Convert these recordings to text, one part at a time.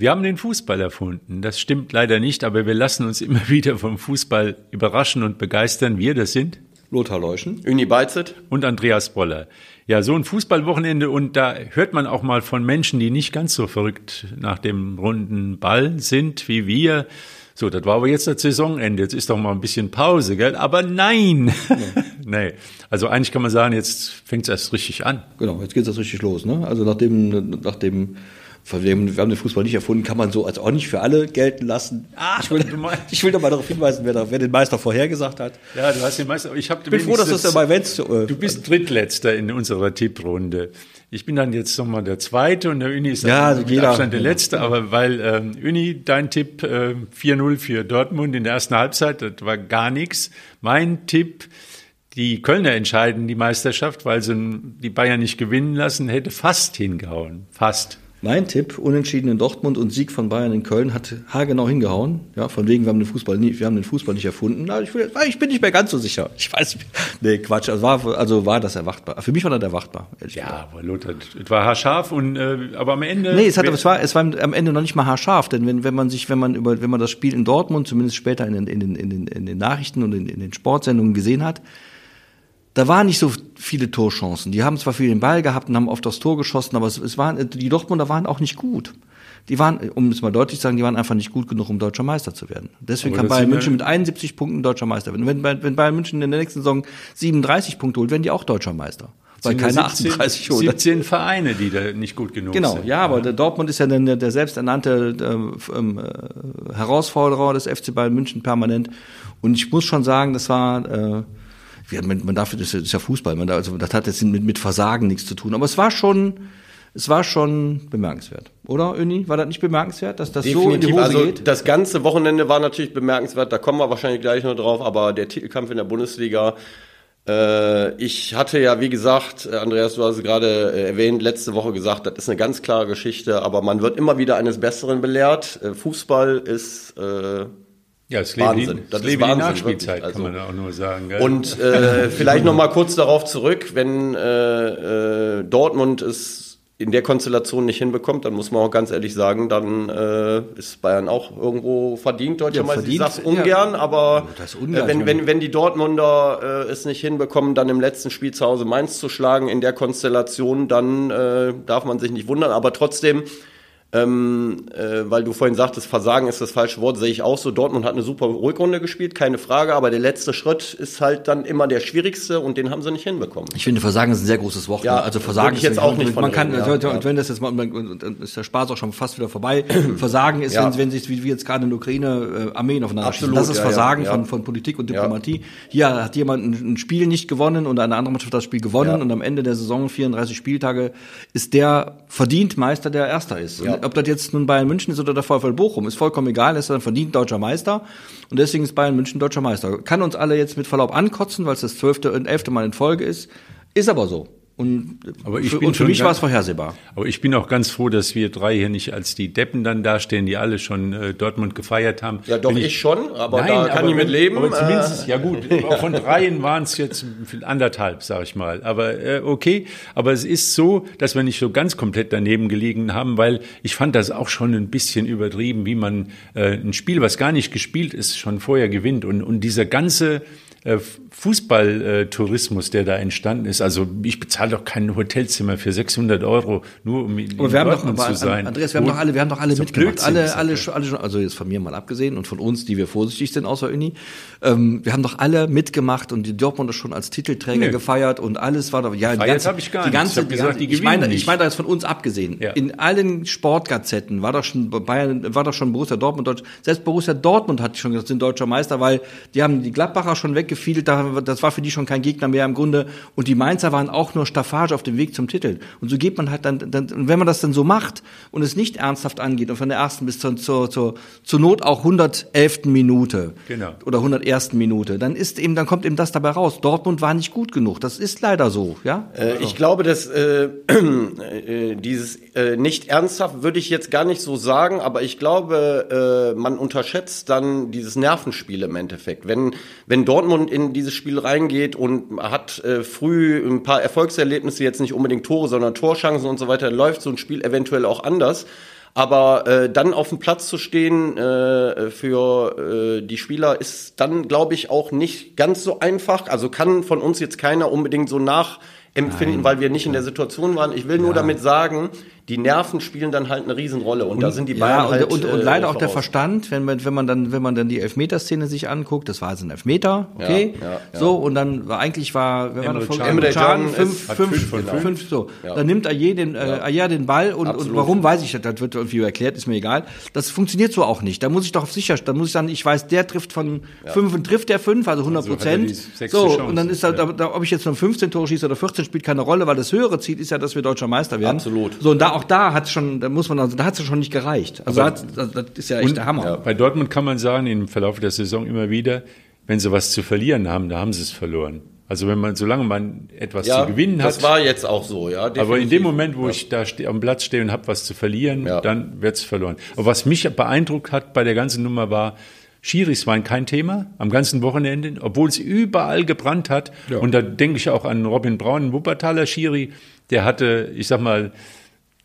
Wir haben den Fußball erfunden. Das stimmt leider nicht, aber wir lassen uns immer wieder vom Fußball überraschen und begeistern. Wir, das sind Lothar Leuschen. Uni Beizet. und Andreas Boller. Ja, so ein Fußballwochenende und da hört man auch mal von Menschen, die nicht ganz so verrückt nach dem runden Ball sind wie wir. So, das war aber jetzt das Saisonende. Jetzt ist doch mal ein bisschen Pause, gell? Aber nein! nee. Also eigentlich kann man sagen, jetzt fängt es erst richtig an. Genau, jetzt geht das richtig los. Ne? Also nachdem, nachdem wir haben den Fußball nicht erfunden, kann man so als auch nicht für alle gelten lassen. Ah, ich, will, ich doch mal darauf hinweisen, wer, da, wer den Meister vorhergesagt hat. Ja, du hast den Meister. Ich hab bin froh, dass das ja bei Wenz. Äh, Du bist Drittletzter in unserer Tipprunde. Ich bin dann jetzt nochmal der Zweite und der Uni ist Ja, dann jeder- Abstand der. Letzte. Aber weil ähm, Uni, dein Tipp äh, 4-0 für Dortmund in der ersten Halbzeit, das war gar nichts. Mein Tipp, die Kölner entscheiden die Meisterschaft, weil sie die Bayern nicht gewinnen lassen, hätte fast hingehauen. Fast. Mein Tipp, unentschieden in Dortmund und Sieg von Bayern in Köln, hat haargenau hingehauen. Ja, von wegen, wir haben den Fußball, nie, wir haben den Fußball nicht erfunden. Na, ich, will, ich bin nicht mehr ganz so sicher. Ich weiß, nee, Quatsch. Also war, also war das erwartbar. Für mich war das erwartbar. Ja, aber Lothar, es war haarscharf und äh, aber am Ende. Nee, es, hat, es, war, es war am Ende noch nicht mal haarscharf, denn wenn, wenn man sich, wenn man über, wenn man das Spiel in Dortmund, zumindest später in den, in den, in den, in den Nachrichten und in, in den Sportsendungen gesehen hat, da waren nicht so viele Torchancen. Die haben zwar viel den Ball gehabt und haben oft aufs Tor geschossen, aber es, es waren, die Dortmunder waren auch nicht gut. Die waren, um es mal deutlich zu sagen, die waren einfach nicht gut genug, um deutscher Meister zu werden. Deswegen Aber kann Bayern München mit 71 Punkten deutscher Meister werden. Wenn, wenn Bayern München in der nächsten Saison 37 Punkte holt, werden die auch deutscher Meister. Weil keine ja 38 holt. 17 Vereine, die da nicht gut genug Genau, sind. ja, aber der Dortmund ist ja der, der selbsternannte äh, äh, Herausforderer des FC Bayern München permanent. Und ich muss schon sagen, das war, äh, ja, man, man darf, das ist ja- Fußball, man, darf- also das hat jetzt mit, mit Versagen nichts zu tun. Aber es war schon, es war schon bemerkenswert, oder Öni? War das nicht bemerkenswert, dass das so in die Hose also geht? das ganze Wochenende war natürlich bemerkenswert, da kommen wir wahrscheinlich gleich noch drauf, aber der Titelkampf in der Bundesliga, äh, ich hatte ja, wie gesagt, äh, Andreas, du hast es gerade äh, erwähnt, letzte Woche gesagt, das ist eine ganz klare Geschichte, aber man wird immer wieder eines Besseren belehrt. Äh, Fußball ist äh, Ja, es leben Wahnsinn. die, Das das ist leben die Wahnsinn, Nachspielzeit, wirklich. kann man auch nur sagen. Gell? Und äh, vielleicht noch mal kurz darauf zurück, wenn äh, äh, Dortmund es in der Konstellation nicht hinbekommt, dann muss man auch ganz ehrlich sagen, dann äh, ist Bayern auch irgendwo verdient deutscher Ja, Meister. Ich verdient, sag's ungern, ja. aber Das ist ungern, äh, wenn, wenn, wenn die Dortmunder äh, es nicht hinbekommen, dann im letzten Spiel zu Hause Mainz zu schlagen in der Konstellation, dann äh, darf man sich nicht wundern. Aber trotzdem, ähm, äh, weil du vorhin sagtest, Versagen ist das falsche Wort, sehe ich auch so. Dortmund hat eine super Rückrunde gespielt, keine Frage, aber der letzte Schritt ist halt dann immer der schwierigste und den haben sie nicht hinbekommen. Ich finde, Versagen ist ein sehr großes Wort. Ja, ne? also Versagen ich ist jetzt auch nicht von Man kann, reden, ja, also, ja. und wenn das jetzt mal, dann ist der Spaß auch schon fast wieder vorbei. Versagen ist, Ja. wenn, wenn sich wie wie jetzt gerade in der Ukraine äh, Armeen aufeinander. Absolut, Das ist ja, Versagen ja, ja. Von, von Politik und Diplomatie. Hier hat jemand ein, ein Spiel nicht gewonnen und eine andere Mannschaft hat das Spiel gewonnen Ja. und am Ende der Saison 34 Spieltage ist der verdient Meister, der Erster ist. Ob das jetzt nun Bayern München ist oder der VfL Bochum, ist vollkommen egal. Er ist dann verdient deutscher Meister und deswegen ist Bayern München deutscher Meister. Kann uns alle jetzt mit Verlaub ankotzen, weil es das zwölfte und elfte Mal in Folge ist. Ist aber so. Und, Aber ich für, bin und für mich war es vorhersehbar. Aber ich bin auch ganz froh, dass wir drei hier nicht als die Deppen dann dastehen, die alle schon äh, Dortmund gefeiert haben. Ja, doch, Bin ich, schon, aber Nein, da kann aber ich mit leben. Aber zumindest, Äh, ja gut, von dreien waren es jetzt anderthalb, sag ich mal. Aber äh, okay, aber es ist so, dass wir nicht so ganz komplett daneben gelegen haben, weil ich fand das auch schon ein bisschen übertrieben, wie man äh, ein Spiel, was gar nicht gespielt ist, schon vorher gewinnt. Und, und dieser ganze äh, Fußballtourismus, der da entstanden ist. Also ich bezahle doch kein Hotelzimmer für 600 Euro, nur um in, Aber wir haben doch, Dortmund aber, zu sein. Andreas, wir haben doch alle, wir haben doch alle so mitgemacht. Alle, das alle, doch. alle, also jetzt von mir mal abgesehen und von uns, die wir vorsichtig sind außer Uni. Ähm, wir haben doch alle mitgemacht und die Dortmunder schon als Titelträger Nee. gefeiert und alles war doch, ja, die ganze, hab ich gar die nicht. ganze, Ich die gesagt, ganze, die ich meine, gewinnen ich nicht. meine da jetzt von uns abgesehen. Ja. In allen Sportgazetten war doch schon Bayern, war doch schon Borussia Dortmund, Deutsch, selbst Borussia Dortmund hat schon gesagt, sind deutscher Meister, weil die haben die Gladbacher schon weggefiedelt, da- das war für die schon kein Gegner mehr im Grunde und die Mainzer waren auch nur Staffage auf dem Weg zum Titel. Und so geht man halt dann, dann und wenn man das dann so macht und es nicht ernsthaft angeht und von der ersten bis zur, zur, zur, zur Not auch 111. Minute Genau. oder 101. Minute, dann ist eben, dann kommt eben das dabei raus. Dortmund war nicht gut genug. Das ist leider so, ja? Äh, ich glaube, dass äh, äh, dieses äh, nicht ernsthaft würde ich jetzt gar nicht so sagen, aber ich glaube, äh, man unterschätzt dann dieses Nervenspiel im Endeffekt. Wenn, wenn Dortmund in dieses Spiel reingeht und hat äh, früh ein paar Erfolgserlebnisse, jetzt nicht unbedingt Tore, sondern Torchancen und so weiter, läuft so ein Spiel eventuell auch anders. Aber äh, dann auf dem Platz zu stehen äh, für äh, die Spieler ist dann, glaube ich, auch nicht ganz so einfach. Also kann von uns jetzt keiner unbedingt so nachempfinden, Nein. weil wir nicht in der Situation waren. Ich will nur damit sagen, die Nerven spielen dann halt eine Riesenrolle und, da sind die Bayern ja, und, halt und, und äh, leider auch der. Verstand, wenn man, wenn man dann, wenn man dann die Elfmeterszene sich anguckt, das war also ein Elfmeter, okay, Ja, ja, ja. so und dann war eigentlich war, wer war Emre vor- Can. Emre Can fünf, fünf, fünf von fünf, so, Ja. dann nimmt Ayer den, äh, Ayer den Ball und, und warum weiß ich, das wird irgendwie erklärt, ist mir egal. Das funktioniert so auch nicht. Da muss ich doch auf sicher, da muss ich sagen, ich weiß, der trifft von fünf und trifft der fünf, also 100 Also Prozent. sechste so Chance. und dann ist da, Ja. da, da, ob ich jetzt nur 15 Tore schieße oder 14 spielt keine Rolle, weil das höhere Ziel ist ja, dass wir deutscher Meister werden. Absolut. So und da auch da hat schon, da muss man also, da hat es schon nicht gereicht. Also hat, das, das ist ja echt der Hammer. Bei Dortmund kann man sagen, im Verlauf der Saison immer wieder, wenn sie was zu verlieren haben, da haben sie es verloren. Also wenn man, solange man etwas ja, zu gewinnen das hat, war jetzt auch so, ja. aber in definitiv. dem Moment, wo ich da am Platz stehe und habe was zu verlieren, Ja. dann wird's verloren. Aber was mich beeindruckt hat bei der ganzen Nummer war, Schiris waren kein Thema am ganzen Wochenende, obwohl es überall gebrannt hat. Und da denke ich auch an Robin Braun, Wuppertaler Schiri, der hatte, ich sag mal,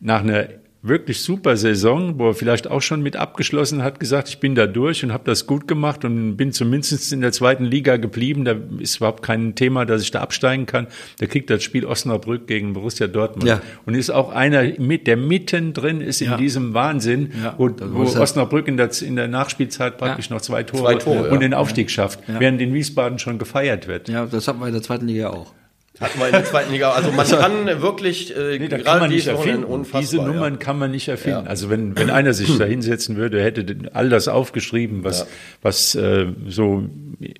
nach einer wirklich super Saison, wo er vielleicht auch schon mit abgeschlossen hat, gesagt, ich bin da durch und habe das gut gemacht und bin zumindest in der zweiten Liga geblieben. Da ist überhaupt kein Thema, dass ich da absteigen kann. Der kriegt das Spiel Osnabrück gegen Borussia Dortmund Ja. und ist auch einer mit, der mittendrin ist in Ja. diesem Wahnsinn, Ja. wo, wo Osnabrück in der, in der Nachspielzeit praktisch noch zwei Tore, Zwei Tore, und den Aufstieg schafft, während in Wiesbaden schon gefeiert wird. Ja, das hatten wir in der zweiten Liga auch. Hatten wir in der zweiten Liga. Also man kann wirklich äh, Nee, gerade man nicht erfinden. unfassbar. Diese ja. Nummern kann man nicht erfinden. Also wenn, wenn einer sich da hinsetzen würde, hätte all das aufgeschrieben, was, was äh, so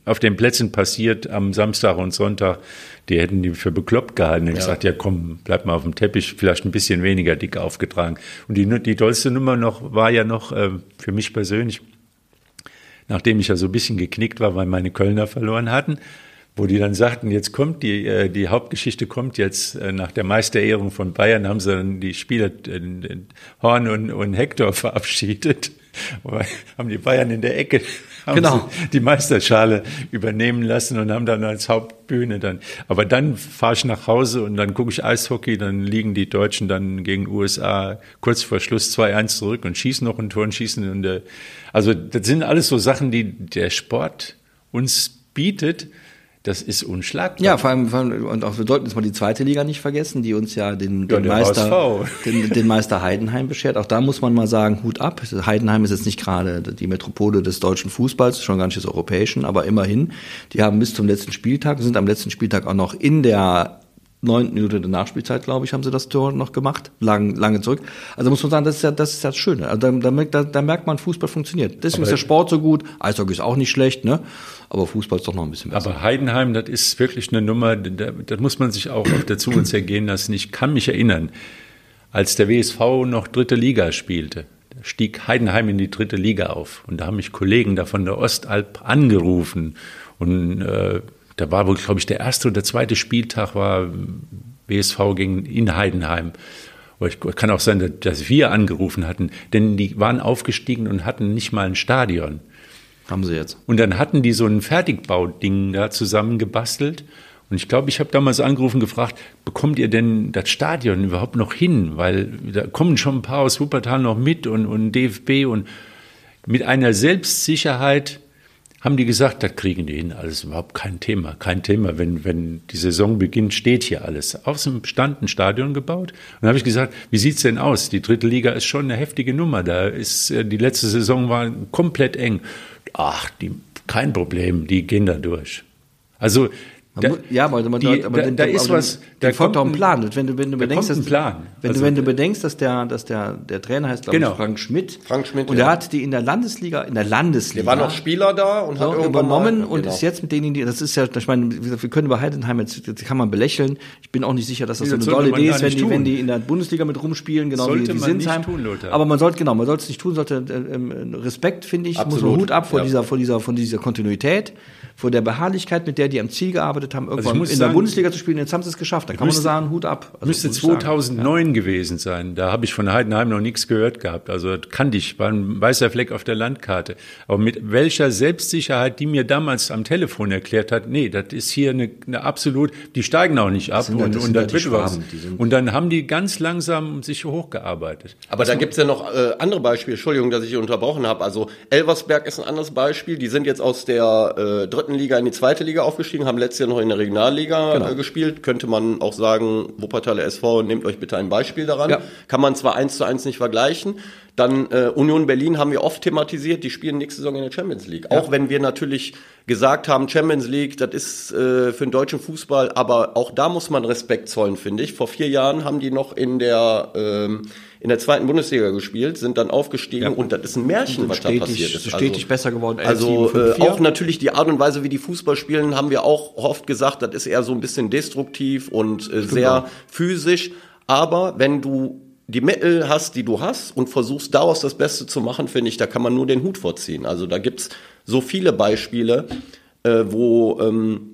auf den Plätzen passiert am Samstag und Sonntag, die hätten die für bekloppt gehalten und gesagt, ja komm, bleib mal auf dem Teppich, vielleicht ein bisschen weniger dick aufgetragen. Und die, die tollste Nummer noch war ja noch äh, für mich persönlich, nachdem ich ja so ein bisschen geknickt war, weil meine Kölner verloren hatten, wo die dann sagten, jetzt kommt die, äh, die Hauptgeschichte kommt jetzt äh, nach der Meisterehrung von Bayern, haben sie dann die Spieler äh, Horn und, und Hector verabschiedet. haben die Bayern in der Ecke haben Genau. sie die Meisterschale übernehmen lassen und haben dann als Hauptbühne dann. Aber dann fahre ich nach Hause und dann gucke ich Eishockey, dann liegen die Deutschen dann gegen USA kurz vor Schluss 2-1 zurück und schießen noch ein Tor und schießen. Und, äh, also das sind alles so Sachen, die der Sport uns bietet. Das ist unschlagbar. Ja, vor allem, vor allem und auch wir sollten jetzt mal die zweite Liga nicht vergessen, die uns ja den, Ja, den der Meister, den, den Meister Heidenheim beschert. Auch da muss man mal sagen, Hut ab. Heidenheim ist jetzt nicht gerade die Metropole des deutschen Fußballs, schon gar nicht des europäischen, aber immerhin. Die haben bis zum letzten Spieltag, sind am letzten Spieltag auch noch in der neunten Minute der Nachspielzeit, glaube ich, haben sie das Tor noch gemacht, lang, lange zurück. Also muss man sagen, das ist ja das, ist ja das Schöne. Also da, da, merkt- da, merkt man, Fußball funktioniert. Deswegen ist der Sport so gut. Eishockey ist auch nicht schlecht, ne? Aber Fußball ist doch noch ein bisschen besser. Aber Heidenheim, das ist wirklich eine Nummer, da, das muss man sich auch auf der Zunge zergehen lassen. Ich kann mich erinnern, als der WSV noch dritte Liga spielte, stieg Heidenheim in die dritte Liga auf. Und da haben mich Kollegen da von der Ostalb angerufen. Und äh, da war wohl, glaube ich, der erste oder zweite Spieltag war WSV gegen in Heidenheim. Aber ich kann auch sein, dass wir angerufen hatten, denn die waren aufgestiegen und hatten nicht mal ein Stadion. haben sie jetzt. Und dann hatten die so ein Fertigbauding da zusammengebastelt. Und ich glaube, ich habe damals angerufen gefragt, bekommt ihr denn das Stadion überhaupt noch hin? Weil da kommen schon ein paar aus Wuppertal noch mit und, und DFB und mit einer Selbstsicherheit haben die gesagt, das kriegen die hin, alles überhaupt kein Thema, kein Thema. Wenn, wenn die Saison beginnt, steht hier alles. Außen stand ein Stadion gebaut. Und dann habe ich gesagt, wie sieht's denn aus? Die dritte Liga ist schon eine heftige Nummer. Da ist, äh, die letzte Saison war komplett eng. Ach, die, kein Problem, die gehen da durch. Also, da, mu- ja, aber, man, die, aber da, da ist was, da da folgt kommt auch ein Plan. Wenn du, wenn du da bedenkst, kommt ein dass, Plan. Wenn, Also- du, wenn du bedenkst, dass der, dass der, der Trainer heißt, glaube Genau. ich, Frank Schmidt. Frank Schmidt, Und ja. der hat die in der Landesliga, in der Landesliga. Der war noch Spieler da und hat irgendwann übernommen mal, und genau. ist jetzt mit denen, die, das ist ja, ich meine, wir können über Heidenheim jetzt, jetzt kann man belächeln. Ich bin auch nicht sicher, dass das so eine tolle Idee ist, wenn die, wenn die in der Bundesliga mit rumspielen, genau Sollte wie, nicht Sinsheim. tun. Aber man sollte, genau, man sollte es nicht tun, sollte äh, ähm, Respekt, finde ich, muss man Absolut. Hut ab vor Ja. dieser, vor dieser, von dieser Kontinuität. Vor der Beharrlichkeit, mit der die am Ziel gearbeitet haben, irgendwann muss in der sagen, Bundesliga zu spielen. Jetzt haben sie es geschafft. Da kann man nur müsste- sagen, Hut ab. Also, Müsste muss ich sagen. 2009 gewesen sein. Da habe ich von Heidenheim noch nichts gehört gehabt. Also das kannte ich, war ein weißer Fleck auf der Landkarte. Aber mit welcher Selbstsicherheit die mir damals am Telefon erklärt hat, nee, das ist hier eine, eine absolut, die steigen auch nicht ab und, das und. Schwaben, die sind- Und dann haben die ganz langsam sich hochgearbeitet. Aber da gibt's ja noch äh, andere Beispiele. Entschuldigung, dass ich unterbrochen habe. Also Elversberg ist ein anderes Beispiel. Die sind jetzt aus der äh, dritten Liga in die zweite Liga aufgestiegen, haben letztes Jahr noch in der Regionalliga äh, gespielt. Könnte man auch sagen, Wuppertaler SV, nehmt euch bitte ein Beispiel daran. Ja. Kann man zwar eins zu eins nicht vergleichen. Dann äh, Union Berlin haben wir oft thematisiert, die spielen nächste Saison in der Champions League. Auch wenn wir natürlich gesagt haben, Champions League, das ist äh, für den deutschen Fußball, aber auch da muss man Respekt zollen, finde ich. Vor vier Jahren haben die noch in der ähm, in der zweiten Bundesliga gespielt, sind dann aufgestiegen und das ist ein Märchen, was da stetig- passiert ist. stetig besser geworden. Also 11, 7, 5, äh, 4. auch natürlich die Art und Weise, wie die Fußball spielen, haben wir auch oft gesagt, das ist eher so ein bisschen destruktiv und äh, sehr physisch. Aber wenn du die Mittel hast, die du hast und versuchst daraus das Beste zu machen, finde ich, da kann man nur den Hut vorziehen. Also da gibt's so viele Beispiele, äh, wo ähm, äh,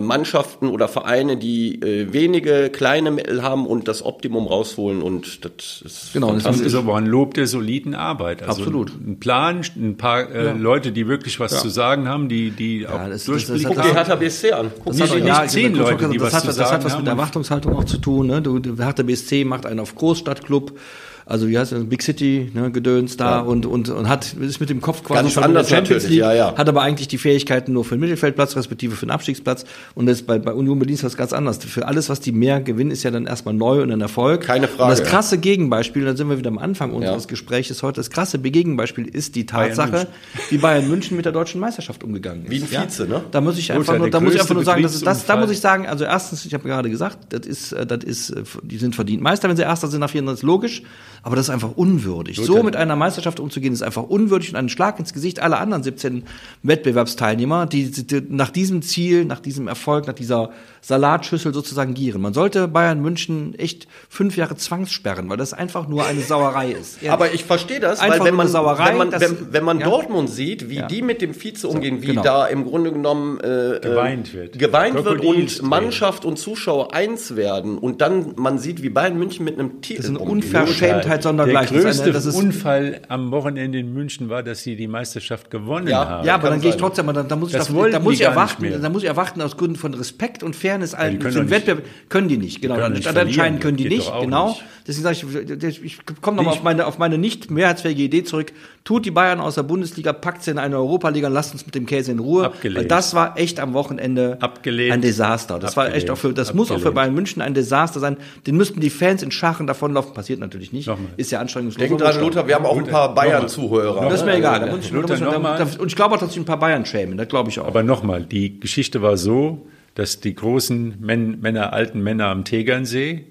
Mannschaften oder Vereine, die äh, wenige kleine Mittel haben und das Optimum rausholen und das ist Genau, das Das ist aber ein Lob der soliden Arbeit. Also Absolut. Ein Plan, ein paar äh, Leute, die wirklich was zu sagen haben, die, die auch das- das- durchblicken. das Guck hat- dir Hertha BSC an. Guck Das hat, die nicht ja, zehn das- Leute, die das, was hat, zu das hat sagen was haben mit Erwartungshaltung auch zu tun. Ne? Du, du Hertha BSC macht einen auf Großstadtclub, also wie heißt das, Big City, ne, Gedöns da und, und, und hat, ist mit dem Kopf quasi Ganz schon in der anders Champions natürlich, League, ja, ja. hat aber eigentlich die Fähigkeiten nur für den Mittelfeldplatz, respektive für den Abstiegsplatz. Und das bei, bei Union Berlin ist das ganz anders. Für alles, was die mehr gewinnen, ist ja dann erstmal neu und ein Erfolg. Keine Frage. Und das krasse Gegenbeispiel, da sind wir wieder am Anfang unseres Ja. Gesprächs heute, das krasse Gegenbeispiel ist die Bayern Tatsache, München. wie Bayern München mit der deutschen Meisterschaft umgegangen ist. Wie ein Vize, ne? Da muss ich Gut, einfach ja, nur, da muss ich einfach nur sagen, das ist, das, da muss ich sagen, also erstens, ich habe gerade gesagt, das ist, äh, das ist, äh, die sind verdient Meister, wenn sie Erster sind nach 34, logisch, aber das ist einfach unwürdig. So mit einer Meisterschaft umzugehen, ist einfach unwürdig und ein Schlag ins Gesicht aller anderen 17 Wettbewerbsteilnehmer, die, die nach diesem Ziel, nach diesem Erfolg, nach dieser Salatschüssel sozusagen gieren. Man sollte Bayern München echt fünf Jahre zwangssperren, weil das einfach nur eine Sauerei ist. Ehrlich. Aber ich verstehe das, Einfach weil wenn man, Sauerei, wenn man, das- wenn, wenn man ja. Dortmund sieht, wie Ja. die mit dem Vize umgehen, wie genau. da im Grunde genommen äh, Geweint äh, wird. geweint wird und. Mannschaft und Zuschauer eins werden und dann man sieht, wie Bayern München mit einem Titel Das ist eine. Unverschämtheit Der sondergleichen. Das ist größte eine- das ist- Unfall am Wochenende in München war, dass sie die Meisterschaft gewonnen Ja, haben. Ja, aber kann dann gehe ich trotzdem, aber dann, dann muss ich, Das da, muss ich erwarten, mehr. da muss ich erwarten aus Gründen von Respekt und Fairness allen können für den Wettbewerb können die nicht, genau. können Dann, nicht dann anscheinend können die nicht, genau. nicht. Deswegen sage ich, ich komme nochmal auf meine, auf meine nicht mehrheitsfähige Idee zurück. Tut die Bayern aus der Bundesliga, packt sie in eine Europaliga und lasst uns mit dem Käse in Ruhe. Abgelehnt. Weil das war echt am Wochenende Abgelehnt. ein Desaster. Das war echt Abgelehnt. auch für, das muss auch für Abgelehnt. Bayern München ein Desaster sein. Den müssten die Fans in Scharen davonlaufen. Passiert natürlich nicht. Ist ja anstrengungslos. Denk dran, Luther, wir haben auch ein paar Bayern-Zuhörer. Das ist mir egal. Da muss ich, da Luther, muss ich, da, und ich glaube auch, dass ich ein paar Bayern schämen. Das glaube ich auch. Aber nochmal, die Geschichte war so, dass die großen Män Männer, alten Männer am Tegernsee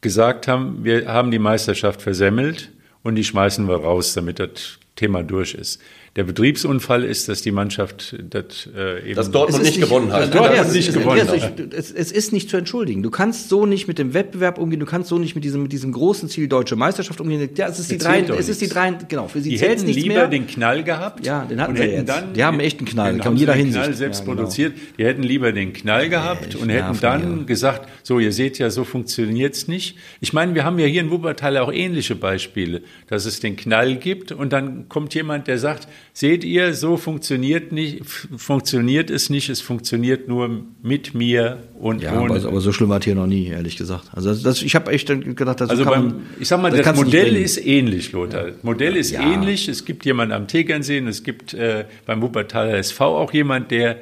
gesagt haben, wir haben die Meisterschaft versemmelt und die schmeißen wir raus, damit das Thema durch ist. Der Betriebsunfall ist, dass die Mannschaft das äh, eben Dass Dortmund Es ist nicht gewonnen hat. Dortmund Andreas, nicht es- gewonnen hat. Es, es ist nicht zu entschuldigen. Du kannst so nicht mit dem Wettbewerb umgehen. Du kannst so nicht mit diesem, mit diesem großen Ziel deutsche Meisterschaft umgehen. Ja, es ist die drei, es ist die drei, genau. Für sie Die hätten nichts lieber mehr. den Knall gehabt. Ja, den hatten sie jetzt. Dann, Die haben echt einen Knall, den kann haben jeder den Hinsicht. Knall selbst Ja, genau. produziert. Die hätten lieber den Knall gehabt und hätten dann hier. gesagt, so, ihr seht ja, so funktioniert's nicht. Ich meine, wir haben ja hier in Wuppertal auch ähnliche Beispiele, dass es den Knall gibt und dann kommt jemand, der sagt, seht ihr, so funktioniert nicht, funktioniert es nicht, es funktioniert nur mit mir und Ja, ohne. aber, aber so schlimm war es hier noch nie, ehrlich gesagt. Also das, das, ich habe echt dann gedacht, das Also kann beim, man, ich sag mal, das, nicht Modell ist ähnlich, Lothar. Das Modell ist Ja. ähnlich. Es gibt jemanden am Tegernsee und es gibt äh, beim Wuppertaler SV auch jemand, der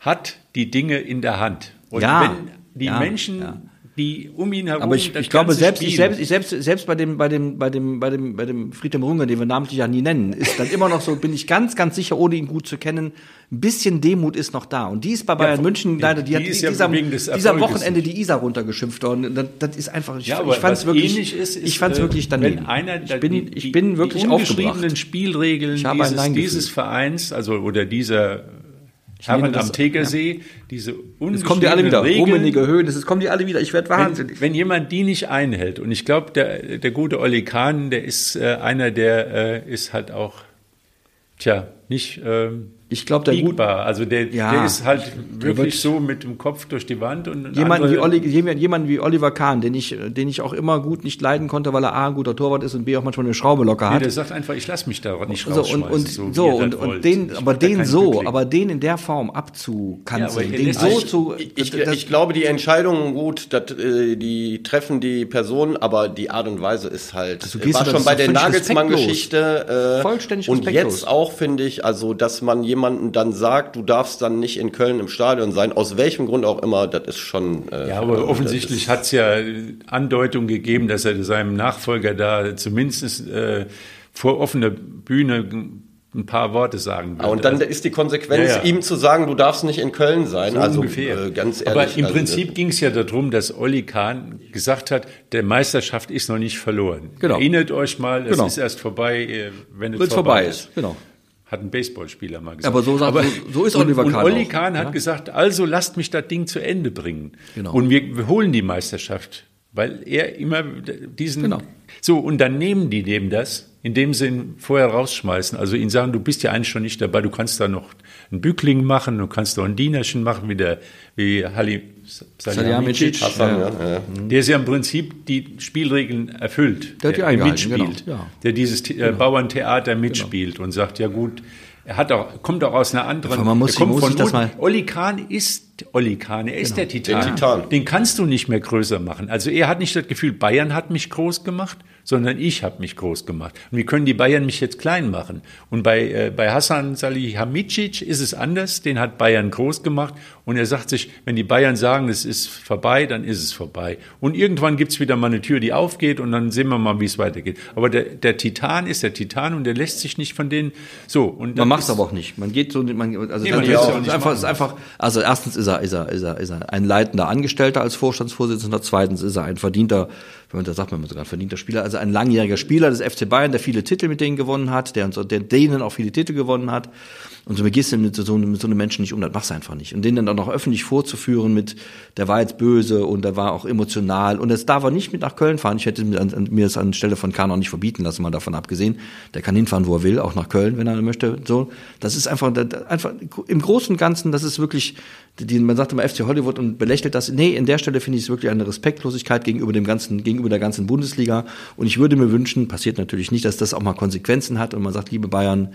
hat die Dinge in der Hand. Und Ja. wenn die Ja. Menschen. Die um ihn herum Aber ich, ich glaube, selbst, ich selbst, ich selbst, selbst bei dem, bei dem, bei dem, bei dem, bei dem Friedhelm Runge, den wir namentlich ja nie nennen, ist dann immer noch so, bin ich ganz, ganz sicher, ohne ihn gut zu kennen, ein bisschen Demut ist noch da. Und die ist bei Bayern München die- leider, die, die hat ist ja dieser, dieser Wochenende die Isar runtergeschimpft worden. Das, das ist einfach, ich, Ja, ich fand's wirklich, ist, ist, ich fand's äh, wirklich daneben. Wenn einer, ich bin, die, ich bin wirklich die aufgebracht. Spielregeln Ich dieses, dieses Vereins, also oder dieser das- am Tegersee, diese Jetzt kommen die alle wieder, ungeschriebenen Regeln, rummenige Höhen, es kommen die alle wieder, ich werde wahnsinnig. wenn, wenn jemand die nicht einhält, und ich glaube, der, der gute Olli Kahn, der ist äh, einer, der äh, ist halt auch, tja, nicht, ähm, Ich Ich glaube, der gut. biegbar. Also der, Ja. der ist halt wirklich so mit dem Kopf durch die Wand und Jemanden wie, Olli, jemand- jemanden wie Oliver Kahn, den ich, den ich auch immer gut nicht leiden konnte, weil er A, ein guter Torwart ist und B, auch manchmal eine Schraube locker Nee, hat. der sagt einfach, ich lasse mich da nicht so, und, und so, so, und, und den, Ich aber den so, Bückling. aber den in der Form Ja, abzukanzeln, er den so sich- zu, Ich, das- ich glaube, die Entscheidungen gut, das, äh, die treffen die Person, aber die Art und Weise ist halt. Gehst war schon bei der Nagelsmann-Geschichte. Äh, Vollständig Und respektlos. jetzt auch finde ich, also, dass man jemanden dann sagt, du darfst dann nicht in Köln im Stadion sein, aus welchem Grund auch immer, das ist schon. Äh, Ja, aber offensichtlich ist- hat es ja Andeutungen gegeben, dass er seinem Nachfolger da zumindest äh, vor offener Bühne ein paar Worte sagen würde. Ah, Und dann ist die Konsequenz, Ja, ja. ihm zu sagen, du darfst nicht in Köln sein. So also ungefähr. Äh, ganz ehrlich. Aber im also, Prinzip ging es ja darum, dass Olli Kahn gesagt hat, der Meisterschaft ist noch nicht verloren. Genau. Erinnert euch mal, es Genau. ist erst vorbei, äh, wenn es Wenn's vorbei ist, genau. Hat ein Baseballspieler mal gesagt. Aber so sagt- so- so ist Oliver Kahn Und Olli auch, Kahn hat ja? gesagt, also lasst mich das Ding zu Ende bringen. Genau. Und wir, wir holen die Meisterschaft. Weil er immer diesen. Genau. So, und dann nehmen die dem das, indem sie ihn vorher rausschmeißen. Also ihnen sagen, du bist ja eigentlich schon nicht dabei, du kannst da noch einen Bückling machen, du kannst doch ein Dienerchen machen, wie der, wie Halim Hassan, ja. Ja. der ist ja im Prinzip die Spielregeln erfüllt. Der hat die der mitspielt. genau, ja. Der dieses äh, Bauerntheater mitspielt und sagt, ja gut, er hat auch, kommt auch aus einer anderen. Aber man muss- er kommt muss von das mal- Olli Kahn ist Olli Kahn, er ist der Titan. Der Titan. Den kannst du nicht mehr größer machen. Also er hat nicht das Gefühl, Bayern hat mich groß gemacht, sondern ich habe mich groß gemacht. Und wie können die Bayern mich jetzt klein machen? Und bei, äh, bei Hassan Salihamidzic ist es anders, den hat Bayern groß gemacht und er sagt sich, wenn die Bayern sagen, es ist vorbei, dann ist es vorbei. Und irgendwann gibt's wieder mal eine Tür, die aufgeht und dann sehen wir mal, wie es weitergeht. Aber der, der Titan ist der Titan und der lässt sich nicht von denen so. Und Man macht es ist- aber auch nicht. Man geht so, man, also Nee, das man ist es auch nicht einfach, ist einfach, also erstens ist er, ist er, ist er, ist er ein leitender Angestellter als Vorstandsvorsitzender. Zweitens ist er ein verdienter, da sagt man sogar ein verdienter Spieler, also ein langjähriger Spieler des FC Bayern, der viele Titel mit denen gewonnen hat, der, der denen auch viele Titel gewonnen hat. Und so gehst du mit so, mit so einem Menschen nicht um, das machst du einfach nicht. Und den dann auch noch öffentlich vorzuführen mit, der war jetzt böse und der war auch emotional und jetzt darf er nicht mit nach Köln fahren. Ich hätte mir, das anstelle von Kahn auch nicht verbieten lassen, mal davon abgesehen. Der kann hinfahren, wo er will, auch nach Köln, wenn er möchte. So, das ist einfach, das- einfach im Großen und Ganzen, das ist wirklich, man sagt immer FC Hollywood und belächelt das. Nee, in der Stelle finde ich es wirklich eine Respektlosigkeit gegenüber dem ganzen, gegenüber der ganzen Bundesliga. Und ich würde mir wünschen, passiert natürlich nicht, dass das auch mal Konsequenzen hat und man sagt, liebe Bayern,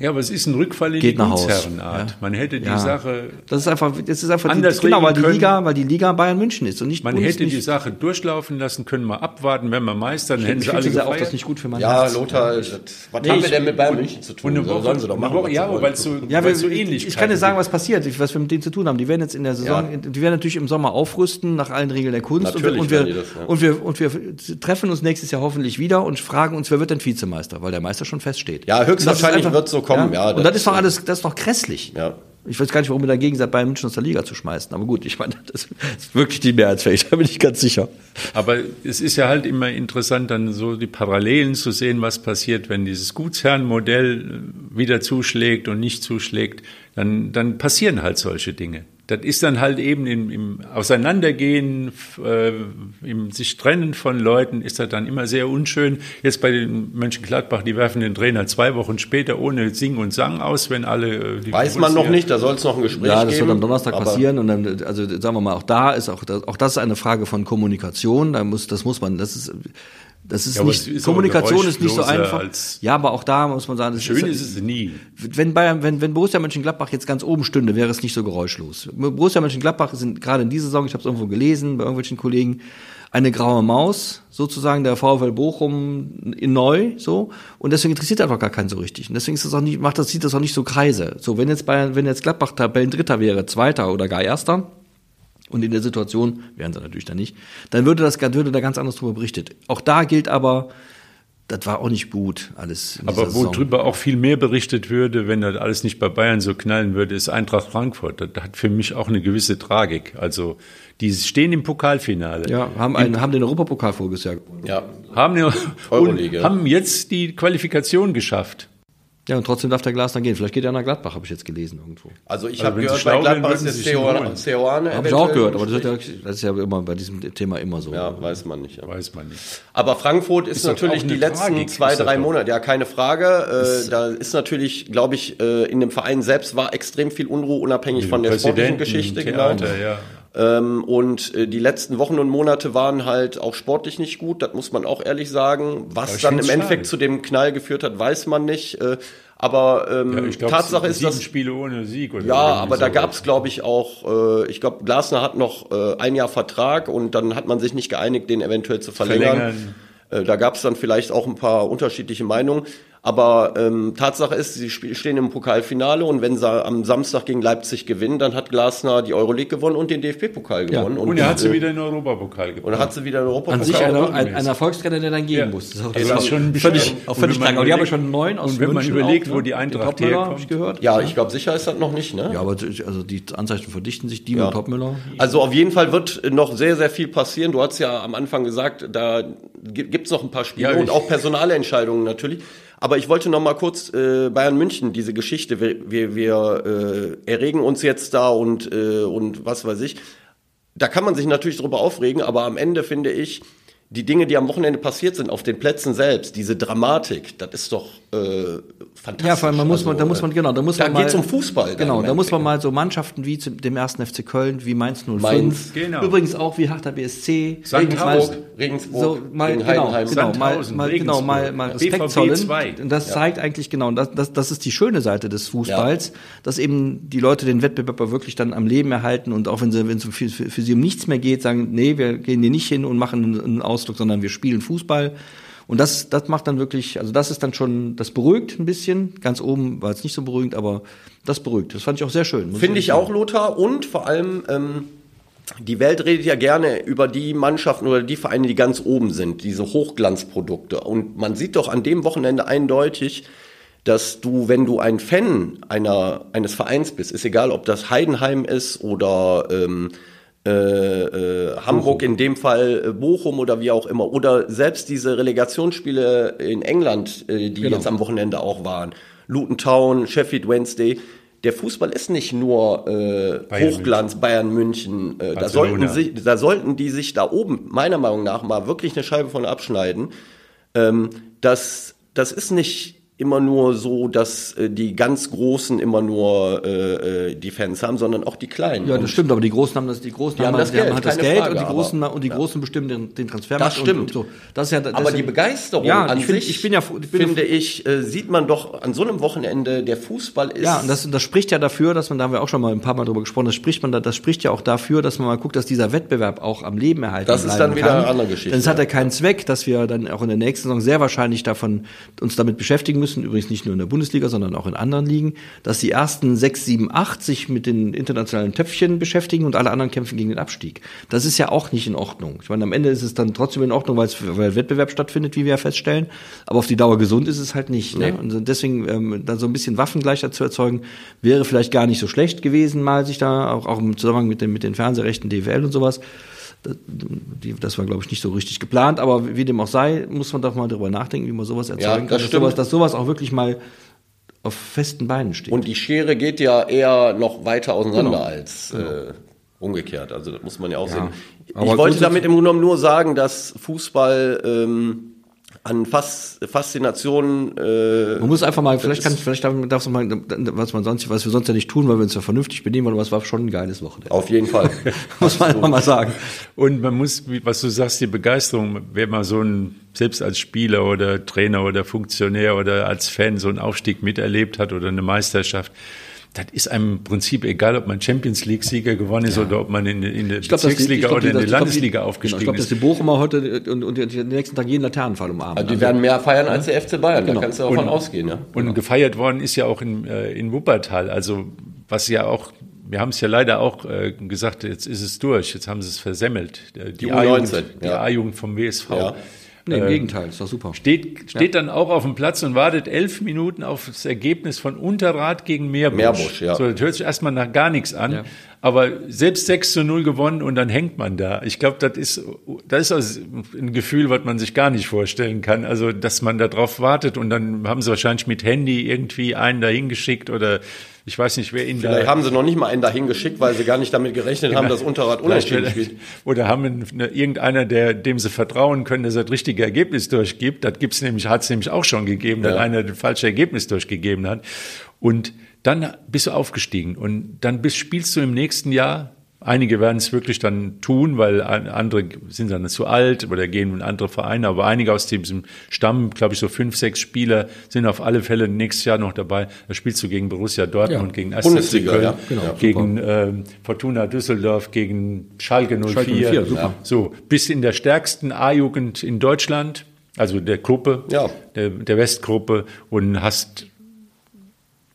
Ja, aber es ist ein Rückfall in Geht die. Gutsherrenart. Ja. Man hätte die Ja. Sache Das ist einfach, das ist einfach, Anders die, genau, weil die Liga, weil die Liga Bayern München ist und nicht Man Bundes- hätte die nicht, Sache durchlaufen lassen können, mal abwarten, wenn wir Meister, dann hätten ich sie alle finde auch das nicht gut für mein Ja, Herz. Lothar, das, was Nee, haben wir denn mit Bayern und- München zu Und tun? eine So Woche, sollen sie doch eine machen. Woche, sie ja, weil es so, Ja, weil so ähnlich ich kann dir sagen, was passiert, was wir mit denen zu tun haben. Die werden jetzt in der Saison, Ja. die werden natürlich im Sommer aufrüsten nach allen Regeln der Kunst Natürlich und wir, und, wir, die das, ja. und wir und wir treffen uns nächstes Jahr hoffentlich wieder und fragen uns, wer wird denn Vizemeister, weil der Meister schon feststeht. Ja, höchstwahrscheinlich Und wird's so kommen, ja, und das das ist doch alles, das ist doch grässlich. Ja. Ich weiß gar nicht, warum ihr dagegen seid, Bayern München aus der Liga zu schmeißen. Aber gut, ich meine, das ist wirklich die mehrheitsfähig, da bin ich ganz sicher. Aber es ist ja halt immer interessant, dann so die Parallelen zu sehen, was passiert, wenn dieses Gutsherrenmodell wieder zuschlägt und nicht zuschlägt, dann, dann passieren halt solche Dinge. Das ist dann halt eben im, im Auseinandergehen, äh, im sich trennen von Leuten, ist das dann immer sehr unschön. Jetzt bei den Mönchengladbach, die werfen den Trainer zwei Wochen später ohne Sing und Sang aus, wenn alle äh, die Weiß man noch nicht, da soll es noch ein Gespräch Ja, das geben. wird am Donnerstag passieren und dann, also sagen wir mal, auch da ist auch das, auch das ist eine Frage von Kommunikation. Da muss, das muss man, das ist, das ist Ja, nicht, ist Kommunikation ist nicht so einfach. Ja, aber auch da muss man sagen, das Schön ist es nie. wenn Bayern, wenn, wenn Borussia Mönchengladbach jetzt ganz oben stünde, wäre es nicht so geräuschlos. Borussia Mönchengladbach sind gerade in dieser Saison, ich habe es irgendwo gelesen bei irgendwelchen Kollegen, eine graue Maus, sozusagen der VfL Bochum in neu, so. Und deswegen interessiert einfach gar keinen so richtig. Und deswegen ist das auch nicht, macht das, sieht das auch nicht so Kreise. So, wenn jetzt Bayern, wenn jetzt Gladbach Tabellendritter wäre, Zweiter oder gar Erster, und in der Situation, wären sie natürlich dann nicht, dann würde das, würde da ganz anders drüber berichtet. Auch da gilt aber, das war auch nicht gut, alles. Aber Saison. worüber auch viel mehr berichtet würde, wenn das alles nicht bei Bayern so knallen würde, ist Eintracht Frankfurt. Das hat für mich auch eine gewisse Tragik. Also, die stehen im Pokalfinale. Ja, haben, einen, haben den Europapokal voriges Jahr gewonnen. Ja. Haben, und haben jetzt die Qualifikation geschafft. Ja, und trotzdem darf der Glas dann gehen. Vielleicht geht er nach Gladbach, habe ich jetzt gelesen irgendwo. Also ich Also habe gehört, bei Gladbach ist holen. Seoane Habe ich auch gehört, aber das ist, ja, das ist ja immer bei diesem Thema immer so. Ja, weiß man nicht. Ja. Weiß man nicht. Aber Frankfurt ist, doch natürlich die letzten zwei, ist drei doch. Monate, ja, keine Frage. Äh, da ist natürlich, glaube ich, äh, in dem Verein selbst war extrem viel Unruhe, unabhängig von der sportlichen Geschichte. Genau. Theater, ja. Ähm, und äh, die letzten Wochen und Monate waren halt auch sportlich nicht gut, das muss man auch ehrlich sagen. Was dann im Endeffekt zu dem Knall geführt hat, weiß man nicht. Äh, aber ähm, Ja, glaub, Tatsache ist, dass Spiele ohne Sieg. Oder ja, aber da gab es, glaube ich, auch, äh, ich glaube, Glasner hat noch äh, ein Jahr Vertrag und dann hat man sich nicht geeinigt, den eventuell zu verlängern. Verlängern. Äh, da gab es dann vielleicht auch ein paar unterschiedliche Meinungen. Aber ähm, Tatsache ist, sie stehen im Pokalfinale und wenn sie am Samstag gegen Leipzig gewinnen, dann hat Glasner die Euroleague gewonnen und den DFB-Pokal gewonnen. Und er hat sie wieder in den Europapokal gebracht. und dann hat sie wieder den Europapokal An sich gewonnen. ein, ein, ein Erfolgstrainer, der dann gehen Ja. muss. Das ist auch, Also das ist schon völlig, auch Und völlig man krank. Aber die haben ja schon neun aus und wenn man München überlegt, auch, wo die Eintracht herkommt. ich gehört. Ja, ich glaube, sicher ist das noch nicht, ne? Ja, aber also die Anzeichen verdichten sich, Diemen Ja. und Topmüller. Also auf jeden Fall wird noch sehr, sehr viel passieren. Du hast ja am Anfang gesagt, da gibt es noch ein paar Spiele Ja, und auch personale Entscheidungen natürlich. Aber ich wollte noch mal kurz äh, Bayern München, diese Geschichte. Wir, wir, wir äh, erregen uns jetzt da und, äh, und was weiß ich. Da kann man sich natürlich drüber aufregen, aber am Ende finde ich, die Dinge, die am Wochenende passiert sind, auf den Plätzen selbst, diese Dramatik, das ist doch äh, fantastisch. Ja, vor allem, man muss man, da Also, muss man, genau, da muss da man mal. geht's um Fußball Genau, da muss man mal so Mannschaften wie zum, dem ersten FC Köln, wie Mainz 05. Mainz, genau. Übrigens auch wie Hertha BSC. Sandhausen, Regensburg, so, mal, gegen genau, genau, mal, mal, genau, mal, mal BVB Respekt zollen. 2. Und das zeigt eigentlich genau, das, das, das ist die schöne Seite des Fußballs, dass eben die Leute den Wettbewerb auch wirklich dann am Leben erhalten und auch wenn sie, wenn es für, für, für sie um nichts mehr geht, sagen, nee, wir gehen hier nicht hin und machen einen, einen Ausdruck, sondern wir spielen Fußball. Und das, das macht dann wirklich, also das ist dann schon, das beruhigt ein bisschen. Ganz oben war es nicht so beruhigend, aber das beruhigt. Das fand ich auch sehr schön. Finde ich sagen. auch, Lothar. Und vor allem, ähm, die Welt redet ja gerne über die Mannschaften oder die Vereine, die ganz oben sind, diese Hochglanzprodukte. Und man sieht doch an dem Wochenende eindeutig, dass du, wenn du ein Fan einer, eines Vereins bist, ist egal, ob das Heidenheim ist oder ähm, äh, äh, Hamburg in dem Fall, äh, Bochum oder wie auch immer, oder selbst diese Relegationsspiele in England, äh, die Genau. jetzt am Wochenende auch waren, Luton Town, Sheffield Wednesday, der Fußball ist nicht nur äh, Bayern Hochglanz, Bayern München. Äh, da, sollten sich, da sollten die sich da oben, meiner Meinung nach, mal wirklich eine Scheibe von abschneiden. Ähm, das, das ist nicht immer nur so, dass äh, die ganz Großen immer nur äh, äh, die Fans haben, sondern auch die Kleinen. Ja, Und das stimmt, aber die Großen haben das, die Großen Die haben das haben Geld, halt das Geld Frage, und die aber- Großen und die ja. Großen bestimmen den, den Transfermarkt. Das stimmt. Und, und so. Das ist ja, Aber die Begeisterung ja, an ich bin, sich, ich bin ja, ich bin finde ich, äh, sieht man doch an so einem Wochenende, der Fußball ist. Ja, und das, das spricht ja dafür, dass man, da haben wir auch schon mal ein paar Mal drüber gesprochen, das spricht man da, das spricht ja auch dafür, dass man mal guckt, dass dieser Wettbewerb auch am Leben erhalten Das ist dann wieder kann. eine andere Geschichte, Denn es hat ja ja. keinen Zweck, dass wir dann auch in der nächsten Saison sehr wahrscheinlich davon uns damit beschäftigen müssen, übrigens nicht nur in der Bundesliga, sondern auch in anderen Ligen, dass die ersten sechs, sieben, acht sich mit den internationalen Töpfchen beschäftigen und alle anderen kämpfen gegen den Abstieg. Das ist ja auch nicht in Ordnung. Ich meine, am Ende ist es dann trotzdem in Ordnung, weil es weil Wettbewerb stattfindet, wie wir ja feststellen. Aber auf die Dauer gesund ist es halt nicht. Ne? Und deswegen ähm, dann so ein bisschen Waffengleichheit zu erzeugen, wäre vielleicht gar nicht so schlecht gewesen, mal sich da auch, auch im Zusammenhang mit den, mit den Fernsehrechten DWL und sowas. Das, war, glaube ich, nicht so richtig geplant, aber wie dem auch sei, muss man doch mal darüber nachdenken, wie man sowas erzeugen das kann, dass stimmt. sowas, dass sowas auch wirklich mal auf festen Beinen steht. Und die Schere geht ja eher noch weiter auseinander Genau. als äh, umgekehrt. Also das muss man ja auch sehen. Ich aber wollte grundsätzlich- damit im Grunde genommen nur sagen, dass Fußball ähm, an Fas Faszination äh, Man muss einfach mal, vielleicht kann, vielleicht darfst du mal, was man sonst, was wir sonst ja nicht tun, weil wir uns ja vernünftig benehmen wollen, aber es war schon ein geiles Wochenende. auf jeden Fall. Muss man einfach mal sagen. Und man muss, was du sagst, die Begeisterung, wenn man so ein, selbst als Spieler oder Trainer oder Funktionär oder als Fan so einen Aufstieg miterlebt hat oder eine Meisterschaft, das ist einem im Prinzip egal, ob man Champions League-Sieger gewonnen ist oder ob man in, in der glaube, dass die- Bezirksliga glaub, oder in die- die ich glaub, Landesliga die- Genau, ich aufgestiegen glaube, dass ist. die Bochumer heute und, und den nächsten Tag jeden Laternenfall umarmen. Also die werden mehr feiern als der FC Bayern, Genau. da kannst du davon Und- ausgehen. Ja? Und gefeiert worden ist ja auch in, äh, in Wuppertal. Also was ja auch, wir haben es ja leider auch äh, gesagt, jetzt ist es durch, jetzt haben sie es versemmelt. Äh, Die, Die A-Jugend U19, die ja. A-Jugend vom WSV. Ja. Nee, im Gegenteil, ist doch super. Steht, steht dann auch auf dem Platz und wartet elf Minuten auf das Ergebnis von Unterrad gegen Meerbusch. Meerbusch, ja. So, das hört sich erstmal nach gar nichts an. Ja. Aber selbst 6 zu 0 gewonnen und dann hängt man da. Ich glaube, das ist, das ist ein Gefühl, was man sich gar nicht vorstellen kann. Also, dass man da drauf wartet und dann haben sie wahrscheinlich mit Handy irgendwie einen dahin geschickt oder ich weiß nicht, wer ihn Vielleicht da. haben sie noch nicht mal einen dahin geschickt, weil sie gar nicht damit gerechnet haben, dass Unterrad unentschieden spielt. Oder haben eine, irgendeiner, der, dem sie vertrauen können, dass er das richtige Ergebnis durchgibt. Das gibt's nämlich, hat's nämlich auch schon gegeben, ja. dass einer das falsche Ergebnis durchgegeben hat. Und dann bist du aufgestiegen und dann bist, spielst du im nächsten Jahr Einige werden es wirklich dann tun, weil andere sind dann zu alt oder gehen in andere Vereine. Aber einige aus diesem Stamm, glaube ich, so fünf, sechs Spieler sind auf alle Fälle nächstes Jahr noch dabei. Da spielst du gegen Borussia Dortmund, ja. gegen Aston Köln, ja, genau, gegen äh, Fortuna Düsseldorf, gegen Schalke 04. Schalke 04 super. So, bis in der stärksten A-Jugend in Deutschland, also der Gruppe, ja. der, der Westgruppe und hast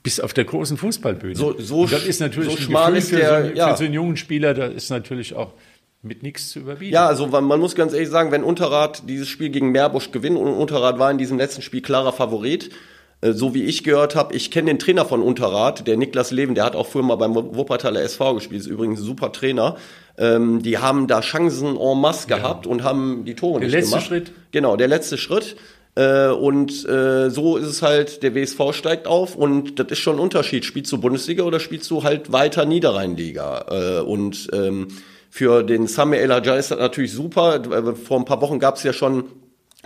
bis auf der großen Fußballbühne. So, so das ist natürlich so schmal ist der, für, so, ja. für so einen jungen Spieler, da ist natürlich auch mit nichts zu überbieten. Ja, also man muss ganz ehrlich sagen, wenn Unterrad dieses Spiel gegen Meerbusch gewinnt und Unterrad war in diesem letzten Spiel klarer Favorit, äh, so wie ich gehört habe, ich kenne den Trainer von Unterrad, der Niklas Leven, der hat auch früher mal beim Wuppertaler SV gespielt, ist übrigens ein super Trainer. Ähm, die haben da Chancen en masse gehabt ja. und haben die Tore der nicht gemacht. Der letzte Schritt. Genau, der letzte Schritt. Äh, und äh, so ist es halt, der WSV steigt auf und das ist schon ein Unterschied. Spielst du Bundesliga oder spielst du halt weiter Niederrheinliga? Äh, und ähm, für den Sami El ist das natürlich super. Äh, vor ein paar Wochen gab es ja schon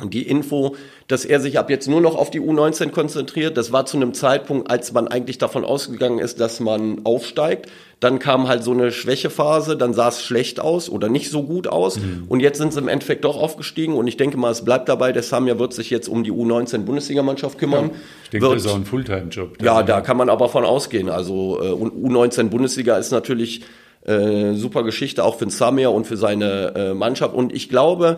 die Info, dass er sich ab jetzt nur noch auf die U19 konzentriert. Das war zu einem Zeitpunkt, als man eigentlich davon ausgegangen ist, dass man aufsteigt. Dann kam halt so eine Schwächephase, dann sah es schlecht aus oder nicht so gut aus. Mhm. Und jetzt sind sie im Endeffekt doch aufgestiegen. Und ich denke mal, es bleibt dabei. Der Samia wird sich jetzt um die U19 Bundesligamannschaft kümmern. Ja, ich denke, wird, das ist auch ein Fulltime-Job. Ja, da kann man aber von ausgehen. Also äh, U19 Bundesliga ist natürlich äh, super Geschichte auch für den Samir und für seine äh, Mannschaft. Und ich glaube,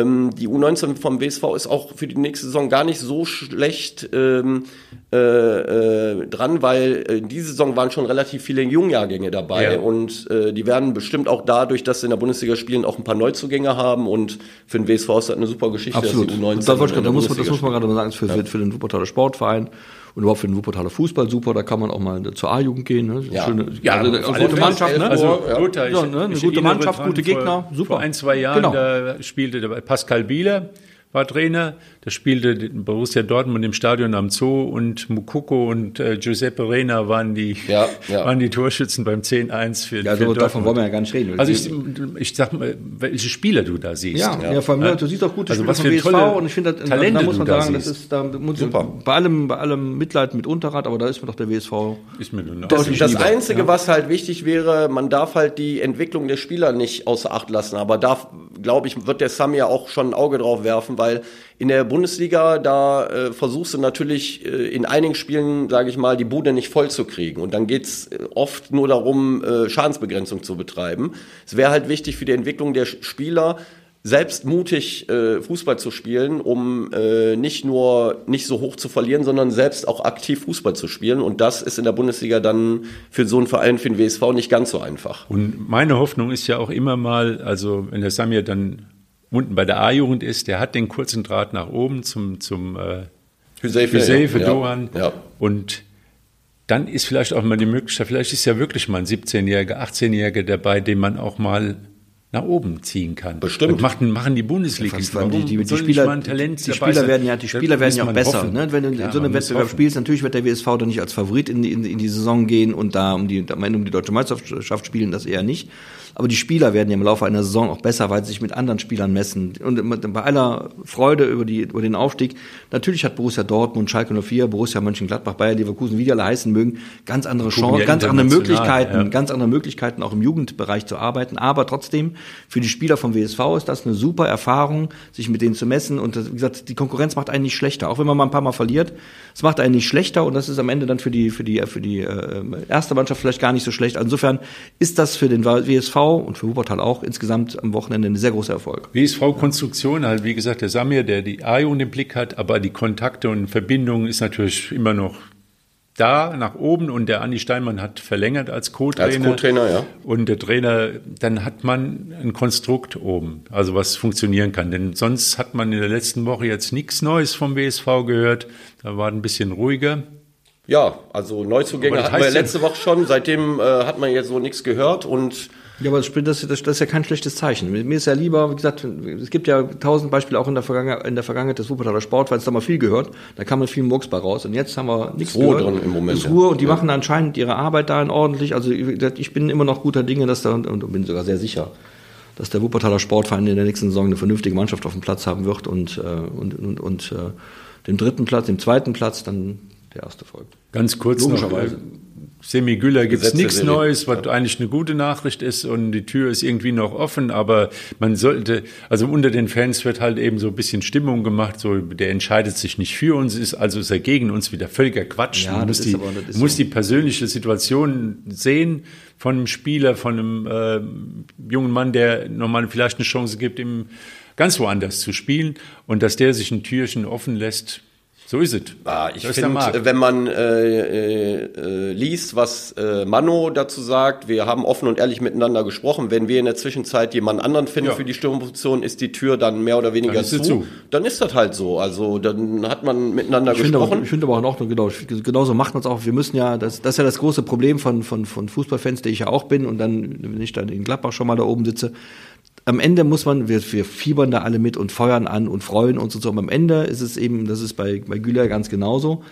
ähm, die U19 vom WSV ist auch für die nächste Saison gar nicht so schlecht ähm, äh, äh, dran, weil äh, diese Saison waren schon relativ viele Jungjahrgänge dabei ja. und äh, die werden bestimmt auch dadurch, dass sie in der Bundesliga spielen, auch ein paar Neuzugänge haben und für den WSV ist das eine super Geschichte, Absolut. dass die U19 da, da, da muss man, das muss man gerade mal sagen, für, ja. für den Wuppertaler Sportverein und überhaupt für den Wuppertaler Fußball super. Da kann man auch mal zur A-Jugend gehen. Ne? Ja, Schöne, ja, also, also eine gute Mannschaft. Ne? Also, ja. Gut, ja, ne? Eine gute Mannschaft, gute Gegner. Vor, super. Vor ein, zwei Jahren genau. da spielte Pascal Bieler war Trainer. Da spielte Borussia Dortmund im Stadion am Zoo und Mukoko und äh, Giuseppe Reina waren die, ja, ja. waren die Torschützen beim 10-1 für, ja, für also davon wollen wir ja gar nicht reden. Also ich, ich sag mal, welche Spieler du da siehst. Ja, ja. ja von mir, du siehst auch gute also Spieler was für vom WSV und ich finde, da, da muss man sagen, da das ist da muss Super. bei allem, bei allem Mitleid mit Unterrad, aber da ist mir doch der WSV. Ist mir nur das, das Einzige, was halt wichtig wäre, man darf halt die Entwicklung der Spieler nicht außer Acht lassen, aber da, glaube ich, wird der Sam ja auch schon ein Auge drauf werfen, weil in der Bundesliga, da äh, versuchst du natürlich äh, in einigen Spielen, sage ich mal, die Bude nicht voll zu kriegen. Und dann geht's äh, oft nur darum, äh, Schadensbegrenzung zu betreiben. Es wäre halt wichtig für die Entwicklung der Spieler, selbst mutig äh, Fußball zu spielen, um äh, nicht nur nicht so hoch zu verlieren, sondern selbst auch aktiv Fußball zu spielen. Und das ist in der Bundesliga dann für so einen Verein, für den WSV nicht ganz so einfach. Und meine Hoffnung ist ja auch immer mal, also wenn der Samir dann unten bei der A-Jugend ist, der hat den kurzen Draht nach oben zum, zum äh, Hüseife, Dohan. Ja. Und dann ist vielleicht auch mal die Möglichkeit, vielleicht ist ja wirklich mal ein 17-Jähriger, 18-Jähriger dabei, den man auch mal nach oben ziehen kann. Bestimmt. machen, machen die Bundesligisten. Ja, die, die, die, Spieler, die Spieler werden ja, die Spieler werden ja auch besser. Ne? Wenn du ja, in so einem Wettbewerb hoffen. spielst, natürlich wird der WSV dann nicht als Favorit in die, in, in die Saison gehen und da um die, am Ende um die deutsche Meisterschaft spielen, das eher nicht. Aber die Spieler werden ja im Laufe einer Saison auch besser, weil sie sich mit anderen Spielern messen. Und bei aller Freude über, die, über den Aufstieg, natürlich hat Borussia Dortmund, Schalke 04, Borussia Mönchengladbach, Bayer Leverkusen, wie die alle heißen mögen, ganz andere Chancen, ganz andere Möglichkeiten, ja. ganz andere Möglichkeiten, auch im Jugendbereich zu arbeiten. Aber trotzdem, für die Spieler vom WSV ist das eine super Erfahrung, sich mit denen zu messen. Und das, wie gesagt, die Konkurrenz macht einen nicht schlechter. Auch wenn man mal ein paar Mal verliert, es macht einen nicht schlechter und das ist am Ende dann für die, für die, für die äh, erste Mannschaft vielleicht gar nicht so schlecht. Insofern ist das für den WSV und für Wuppertal auch insgesamt am Wochenende ein sehr großer Erfolg. WSV-Konstruktion, halt wie gesagt, der Samir, der die AIO im Blick hat, aber die Kontakte und Verbindungen ist natürlich immer noch da nach oben und der Andi Steinmann hat verlängert als Co-Trainer. Als Co-Trainer, ja. Und der Trainer, dann hat man ein Konstrukt oben, also was funktionieren kann. Denn sonst hat man in der letzten Woche jetzt nichts Neues vom WSV gehört. Da war ein bisschen ruhiger. Ja, also Neuzugänge hatten wir ja letzte Woche schon. Seitdem äh, hat man jetzt so nichts gehört und ja, aber das, das, das, ist ja kein schlechtes Zeichen. Mir ist ja lieber, wie gesagt, es gibt ja tausend Beispiele auch in der, Vergangenheit, in der Vergangenheit des Wuppertaler Sportvereins, da haben wir viel gehört, da kam man viel Murks bei raus und jetzt haben wir nichts Ruhe gehört. drin im Moment. Ist Ruhe und die ja. machen anscheinend ihre Arbeit da ordentlich. Also ich bin immer noch guter Dinge, dass da und bin sogar sehr sicher, dass der Wuppertaler Sportverein in der nächsten Saison eine vernünftige Mannschaft auf dem Platz haben wird und, äh, und, und, und äh, den dritten Platz, den zweiten Platz dann der erste folgt. Ganz kurz noch, äh, Semi Güller gibt es nichts Neues, was ja. eigentlich eine gute Nachricht ist und die Tür ist irgendwie noch offen, aber man sollte, also unter den Fans wird halt eben so ein bisschen Stimmung gemacht, so der entscheidet sich nicht für uns, ist also ist er gegen uns wieder völliger Quatsch. Ja, man muss, die, aber, muss so. die persönliche Situation sehen von einem Spieler, von einem äh, jungen Mann, der nochmal vielleicht eine Chance gibt, ihm ganz woanders zu spielen und dass der sich ein Türchen offen lässt, so ist es. Ah, ich finde, wenn man äh, äh, äh, liest, was äh, Mano dazu sagt, wir haben offen und ehrlich miteinander gesprochen. Wenn wir in der Zwischenzeit jemand anderen finden ja. für die Stürmerposition, ist die Tür dann mehr oder weniger zu. zu. Dann ist das halt so. Also dann hat man miteinander ich gesprochen. Aber, ich finde aber auch noch, genau, genauso macht man es auch. Wir müssen ja, das, das ist ja das große Problem von, von, von Fußballfans, der ich ja auch bin und dann, wenn ich dann in Gladbach schon mal da oben sitze, am Ende muss man, wir, wir fiebern da alle mit und feuern an und freuen uns und so. Und am Ende ist es eben, das ist bei, bei Güler ganz genauso.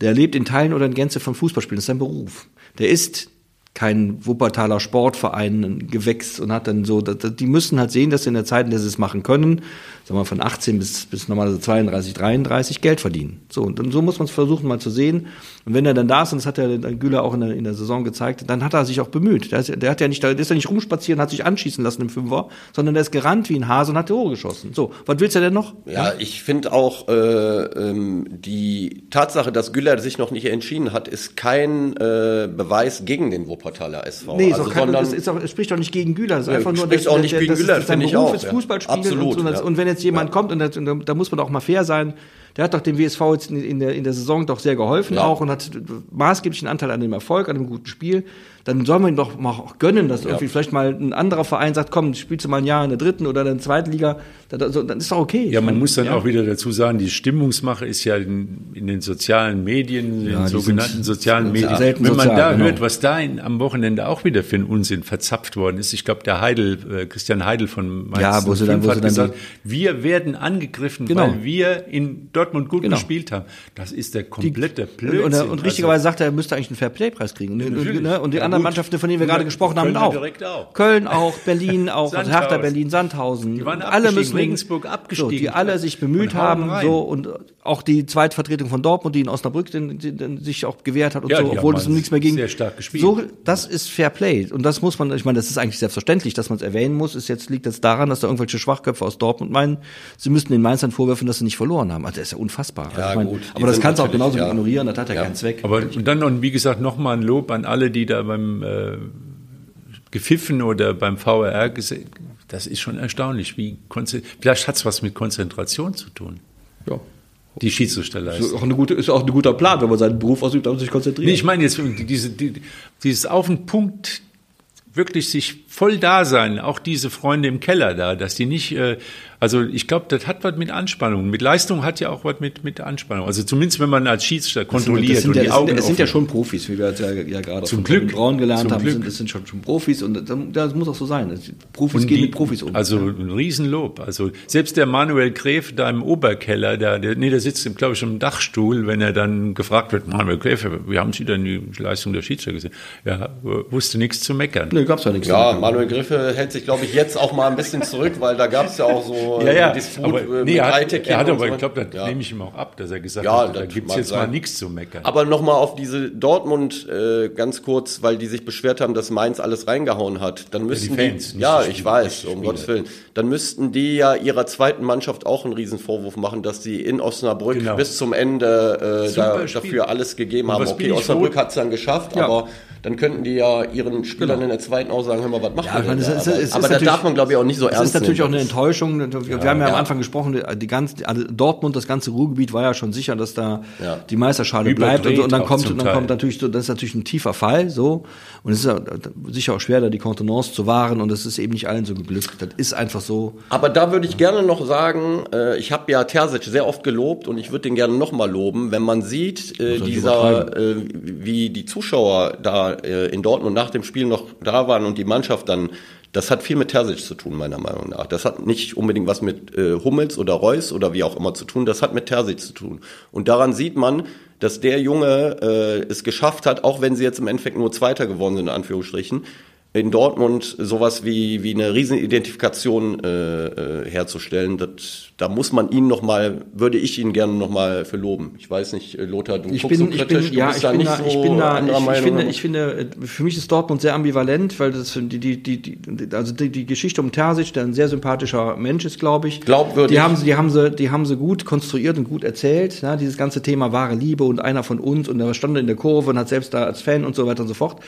Der lebt in Teilen oder in Gänze von Fußballspielen. Das ist sein Beruf. Der ist kein Wuppertaler Sportverein, ein Gewächs und hat dann so, die müssen halt sehen, dass sie in der Zeit, in der sie es machen können, sagen wir von 18 bis, bis normalerweise 32, 33 Geld verdienen. So, und so muss man es versuchen mal zu sehen. Und wenn er dann da ist, und das hat der Güler auch in der, in der Saison gezeigt, dann hat er sich auch bemüht. Der, ist, der hat ja nicht, der ist ja nicht rumspazieren, hat sich anschießen lassen im Fünfer, sondern der ist gerannt wie ein Hase und hat Tore geschossen. So, was willst du denn noch? Ja, ja? ich finde auch äh, ähm, die Tatsache, dass Güller sich noch nicht entschieden hat, ist kein äh, Beweis gegen den Wuppertaler SV. Nee, also, kein, sondern, es, ist auch, es spricht doch nicht gegen Güler. Es ist einfach nur, spricht das, auch nicht der, gegen Güler, finde ich auch. Ist Fußballspielen Absolut, und, so, ja. und wenn jetzt jemand ja. kommt und, das, und da, da muss man auch mal fair sein, der hat doch dem WSV jetzt in, der, in der Saison doch sehr geholfen ja. auch und hat maßgeblichen Anteil an dem Erfolg, an dem guten Spiel dann soll man ihm doch mal auch gönnen, dass ja. irgendwie vielleicht mal ein anderer Verein sagt, komm, spielst du mal ein Jahr in der dritten oder in der zweiten Liga, dann, ist doch okay. Ja, man muss dann ja. auch wieder dazu sagen, die Stimmungsmache ist ja in, in den sozialen Medien, in den sogenannten sozialen Medien. Wenn man sozial, da genau. hört, was da in, am Wochenende auch wieder für einen Unsinn verzapft worden ist, ich glaube, der Heidel, äh, Christian Heidel von Mainz ja, wo sie dann, wo hat gesagt, wir werden angegriffen, genau. weil wir in Dortmund gut genau. gespielt haben. Das ist der komplette die, Blödsinn. Und, und, und richtigerweise also, sagt er, er müsste eigentlich einen Fairplay-Preis kriegen. Und, ne, und die anderen Mannschaften, von denen wir gerade gesprochen haben, auch. auch. Köln auch, Berlin auch, also Hertha Berlin, Sandhausen. Die waren alle müssen Regensburg abgestiegen. So, die alle sich bemüht haben, rein. so und auch die Zweitvertretung von Dortmund, die in Osnabrück den, den, den sich auch gewehrt hat und ja, so, obwohl es nichts mehr ging. Sehr stark gespielt. So, das ist Fair Play und das muss man, ich meine, das ist eigentlich selbstverständlich, dass man es erwähnen muss. Ist jetzt liegt jetzt daran, dass da irgendwelche Schwachköpfe aus Dortmund meinen, sie müssten den Mainzern vorwerfen, dass sie nicht verloren haben. Also ist ja unfassbar. Ja, also ich mein, gut, aber das kannst du auch genauso ja. ignorieren, das hat ja, ja. keinen Zweck. Aber und dann und wie gesagt nochmal ein Lob an alle, die da beim äh, gepfiffen oder beim VRR gesehen. Das ist schon erstaunlich. Wie vielleicht hat es was mit Konzentration zu tun. Ja. Die Schiedsrichterleistung. Ist auch, eine gute, ist auch ein guter Plan, wenn man seinen Beruf ausübt, und sich konzentriert. Nee, ich meine jetzt diese, die, dieses auf den Punkt wirklich sich voll da sein, auch diese Freunde im Keller da, dass die nicht, äh, also ich glaube, das hat was mit Anspannung. Mit Leistung hat ja auch was mit, mit Anspannung. Also zumindest wenn man als Schiedsrichter kontrolliert das sind, das sind und ja, die Augen. Es sind ja schon Profis, wie wir jetzt ja, ja gerade Zum Glück. Braun gelernt Zum haben. Glück. Sind, das sind schon, schon Profis und das, das, muss auch so sein. Profis und gehen die, mit Profis um. Also ein Riesenlob. Also selbst der Manuel Gräf da im Oberkeller, der, der, nee, der sitzt, glaube ich, im Dachstuhl, wenn er dann gefragt wird, Manuel Gräf, wie haben Sie denn die Leistung der Schiedsrichter gesehen? Ja, wusste nichts zu meckern. Nee, gab's ja nichts. Ja, Manuel Griffe hält sich, glaube ich, jetzt auch mal ein bisschen zurück, weil da gab es ja auch so ja, ja. Disput aber, äh, nee, er hat, er hat aber, so. ich glaube, das ja. nehme ich ihm auch ab, dass er gesagt ja, hat, da gibt es jetzt sein. mal nichts zu meckern. Aber nochmal auf diese Dortmund äh, ganz kurz, weil die sich beschwert haben, dass Mainz alles reingehauen hat. Dann müssten ja, die, Fans, die ja, ich weiß, um Gottes Willen. Dann müssten die ja ihrer zweiten Mannschaft auch einen Riesenvorwurf machen, dass sie in Osnabrück genau. bis zum Ende äh, da, dafür alles gegeben haben. Okay, Osnabrück hat es dann geschafft, aber dann könnten die ja ihren Spielern in der zweiten auch sagen, hör mal, was macht Ja, ihr ich meine, da? ist- ist aber da darf man, glaube ich, auch nicht so Es ernst ist natürlich auch nehmen. eine Enttäuschung. Wir haben ja, am ja. Anfang gesprochen, die ganze, also Dortmund, das ganze Ruhrgebiet war ja schon sicher, dass da Ja. die Meisterschale bleibt und, und dann auch kommt, dann Teil. kommt natürlich so, das ist natürlich ein tiefer Fall, so. Und es ist ja sicher auch schwer, da die Kontenance zu wahren und das ist eben nicht allen so geglückt. Das ist einfach so. Aber da würde ich gerne noch sagen, äh, ich habe ja Terzic sehr oft gelobt und ich würde den gerne nochmal loben, wenn man sieht, äh, er dieser, äh, wie die Zuschauer da äh, in Dortmund nach dem Spiel noch da waren und die Mannschaft dann, das hat viel mit Terzic zu tun, meiner Meinung nach. Das hat nicht unbedingt was mit äh, Hummels oder Reus oder wie auch immer zu tun, das hat mit Terzic zu tun. Und daran sieht man, dass der Junge äh, es geschafft hat, auch wenn sie jetzt im Endeffekt nur Zweiter geworden sind, in Anführungsstrichen, in Dortmund sowas wie, wie eine Riesenidentifikation äh, äh, herzustellen, das, da muss man ihn noch mal, würde ich ihn gerne noch mal für loben. Ich weiß nicht, äh, Lothar, du Ich guckst bin, so ich kritisch, bin, du ja, bist ich da bin nicht da, so ich bin da, ich, ich finde, ich finde, äh, für mich ist Dortmund sehr ambivalent, weil das, die, die, die, die, also die, die Geschichte um Terzic, der ein sehr sympathischer Mensch ist, glaube ich. Glaubwürdig. Die haben sie, die haben sie, die haben sie gut konstruiert und gut erzählt, ne? dieses ganze Thema wahre Liebe und einer von uns und der stand in der Kurve und hat selbst da als Fan und so weiter und so fort.